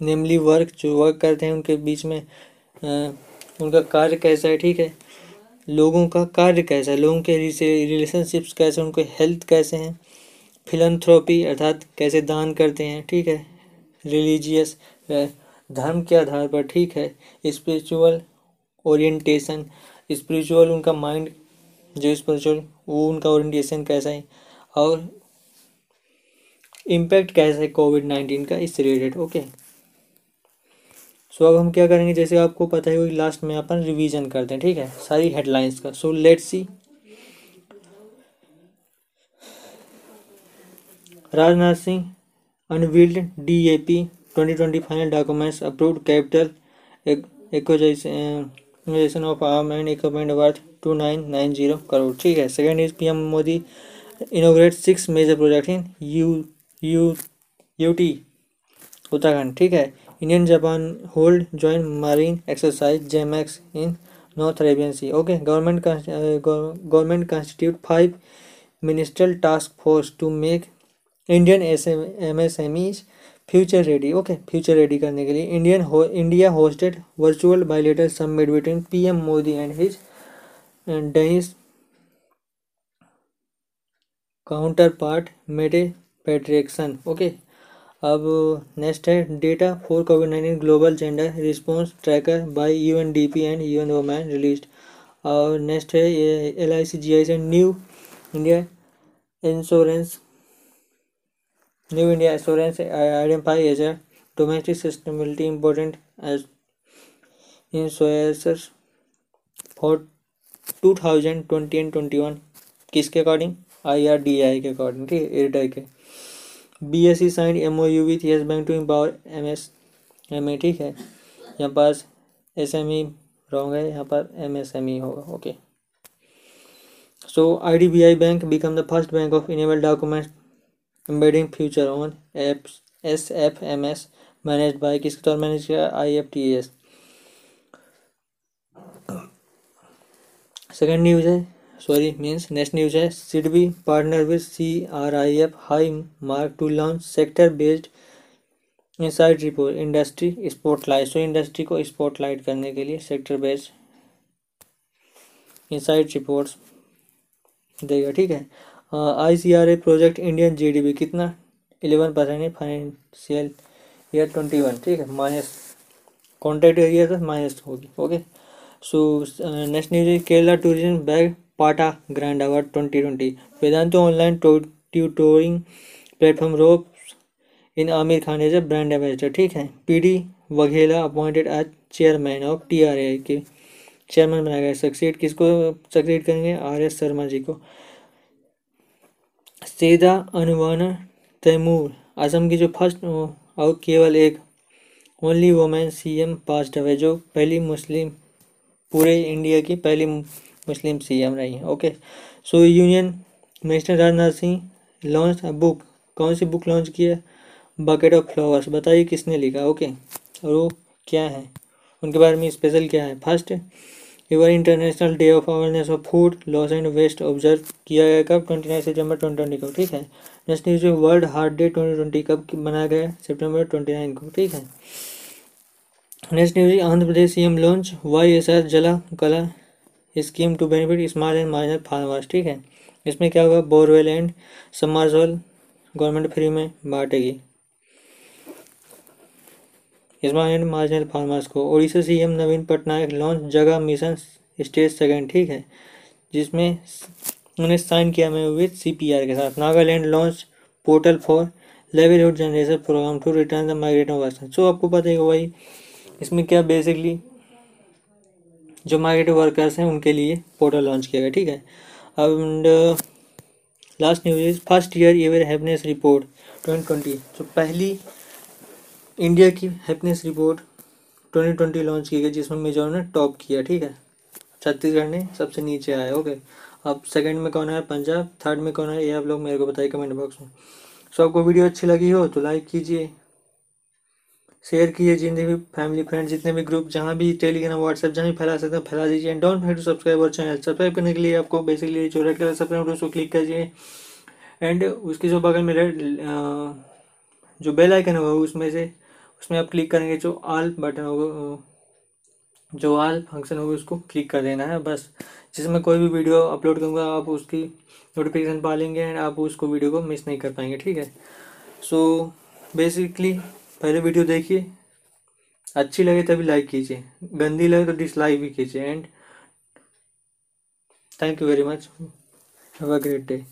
नेमली वर्क जो वर्क करते हैं उनके बीच में आ, उनका कार्य कैसा है ठीक है? लोगों का कार्य कैसा है? लोगों के रिलेशनशिप्स कैसे उनके हेल्थ कैसे हैं? फिलंथ्रोपी अर्थात कैसे दान करते हैं ठीक है? रिलीजियस धर्म के आधार पर ठीक है? स्पिरिचुअल ओरिएंटेशन स्पिरिचुअल उनका माइंड जो स्पिरिचुअल वो उनका ओरिएंटेशन कैसा है? और इम्पैक्ट कैसा है कोविड नाइन्टीन का? इससे रिलेटेड ओके सो अब हम क्या करेंगे? जैसे आपको पता है, वही लास्ट में अपन रिवीजन करते हैं, ठीक है? सारी हेडलाइंस का। So let see Rajnath Singh unveiled DAP 2020 final documents approved capital of arm and equipment worth two nine nine zero crore ठीक है? Second is PM Modi inaugurate six major project in U U UT Uttarakhand ठीक है? Indian Japan hold joint marine exercise JIMEX in North Arabian Sea okay government government constitute five minister task force to make Indian S M S M ease future ready okay future ready करने के लिए Indian India hosted virtual bilateral summit between P M Modi and his Danish counterpart Mette Frederiksen okay अब next है data for COVID nineteen global gender response tracker by U N D P and U N women release और next है L I C G I से new India insurance new India insurance identify as a domestic sustainability important as insurance for two thousand twenty and twenty one किसके according I R D I के according ठीक है? Airtel के। B S C sign M O U with Yes Bank to empower a ठीक है? यहाँ पास S M E wrong है, यहाँ पर एम एस एम ई होगा okay so I D B I bank become the first bank of enable document embedding future on app S F M S manage by किसके तौर manage किया I F T S second news है sorry, means next news है। SIDBI partner with CRIF high mark to launch sector based insight report industry spotlight so industry को spotlight करने के लिए sector based inside reports देगा, ठीक है? I C R A project Indian G D P कितना? Eleven percent है financial year twenty one ठीक है? माइनस कॉन्ट्रैक्ट एरिया था माइनस होगी okay so next news Kerala tourism bag PATA grand award 2020 Vedantu online tutoring platform rope in Aamir Khan as a brand ambassador ठीक है? P D Vaghela appointed as chairman of TRA के। Chairman बनाया गया succeed किसको succeed करेंगे? Are S Sharma ji को। सीधा अनुवाना तैमूर, असम की जो फ़र्स्ट और केवल एक ओनली वोमेन सीएम पास्ट है जो पहली मुस्लिम, पूरे इंडिया की पहली मुस्लिम सीएम रही हैं। Okay, so union minister Rajnath Singh launch book, कौन सी बुक लॉन्च की है? बकेट ऑफ़ फ्लावर्स बताइए किसने लिखा? ओके, और वो क्या है? उनके बारे में स्पेशल क्या है? First ever international day of awareness of food loss and waste observe किया गया कब? Twenty nine September twenty twenty को, ठीक है? Next news world heart day twenty twenty कब मनाया गया सेप्टेम्बर ट्वेंटी नाइन को, ठीक है? Next news Andhra Pradesh CM launch Y S R Jala Kala scheme to benefit small and minor farmers ठीक है? इसमें क्या होगा बोरवेल एंड समरजोल गवर्नमेंट फ्री में बांटेगी। स्मॉल एंड मार्जिनल फार्मर्स को Odisha CM Naveen Patnaik launch Jaga mission stage second ठीक है? जिसमें उन्होंने साइन किया मैं विद सीपीआर के साथ। Nagaland launch portal for livelihood generation programme to return the migrating workers so आपको पता है भाई, इसमें क्या बेसिकली जो माइग्रेटिव वर्कर्स हैं, उनके लिए पोर्टल लॉन्च किया गया, ठीक है? And last news is first year year happiness report twenty twenty जो पहली इंडिया की happiness report twenty twenty launch की गई, जिसमें मिजोरम ने टॉप किया, ठीक है? छत्तीसगढ़ ने सबसे नीचे आया ओके अब सेकंड में कौन है? पंजाब। थर्ड में कौन है? ये आप लोग मेरे को बताइए कमेंट बॉक्स में। सो आपको वीडियो अच्छी लगी हो तो लाइक कीजिए। शेयर कीजिए जितने भी फैमिली फ्रेंड्स जितने भी ग्रुप जहाँ भी टेलीग्राम व्हाट्सएप जहाँ भी फैला सकते हैं, फैला दीजिए। And don't forget to subscribe और चैनल सब्सक्राइब करने के लिए आपको बेसिकली जो रेड कलर सब्सक्राइब उसको क्लिक करिए। एंड उसके जो बगल में रेड जो बेल आइकन होगा उसमें से, उसमें आप क्लिक करेंगे, जो आल बटन होगा जो आल फ़ंक्शन होगा उसको क्लिक कर देना है, बस। जिसमें कोई भी वीडियो अपलोड करूँगा, आप उसकी नोटिफिकेशन पा लेंगे एंड आप उसको वीडियो को मिस नहीं कर पाएँगे, ठीक है? सो बेसिकली पहले वीडियो देखिए। अच्छी लगे तभी लाइक कीजिए। गंदी लगे तो डिसलाइक भी कीजिए। And thank you very much have a great day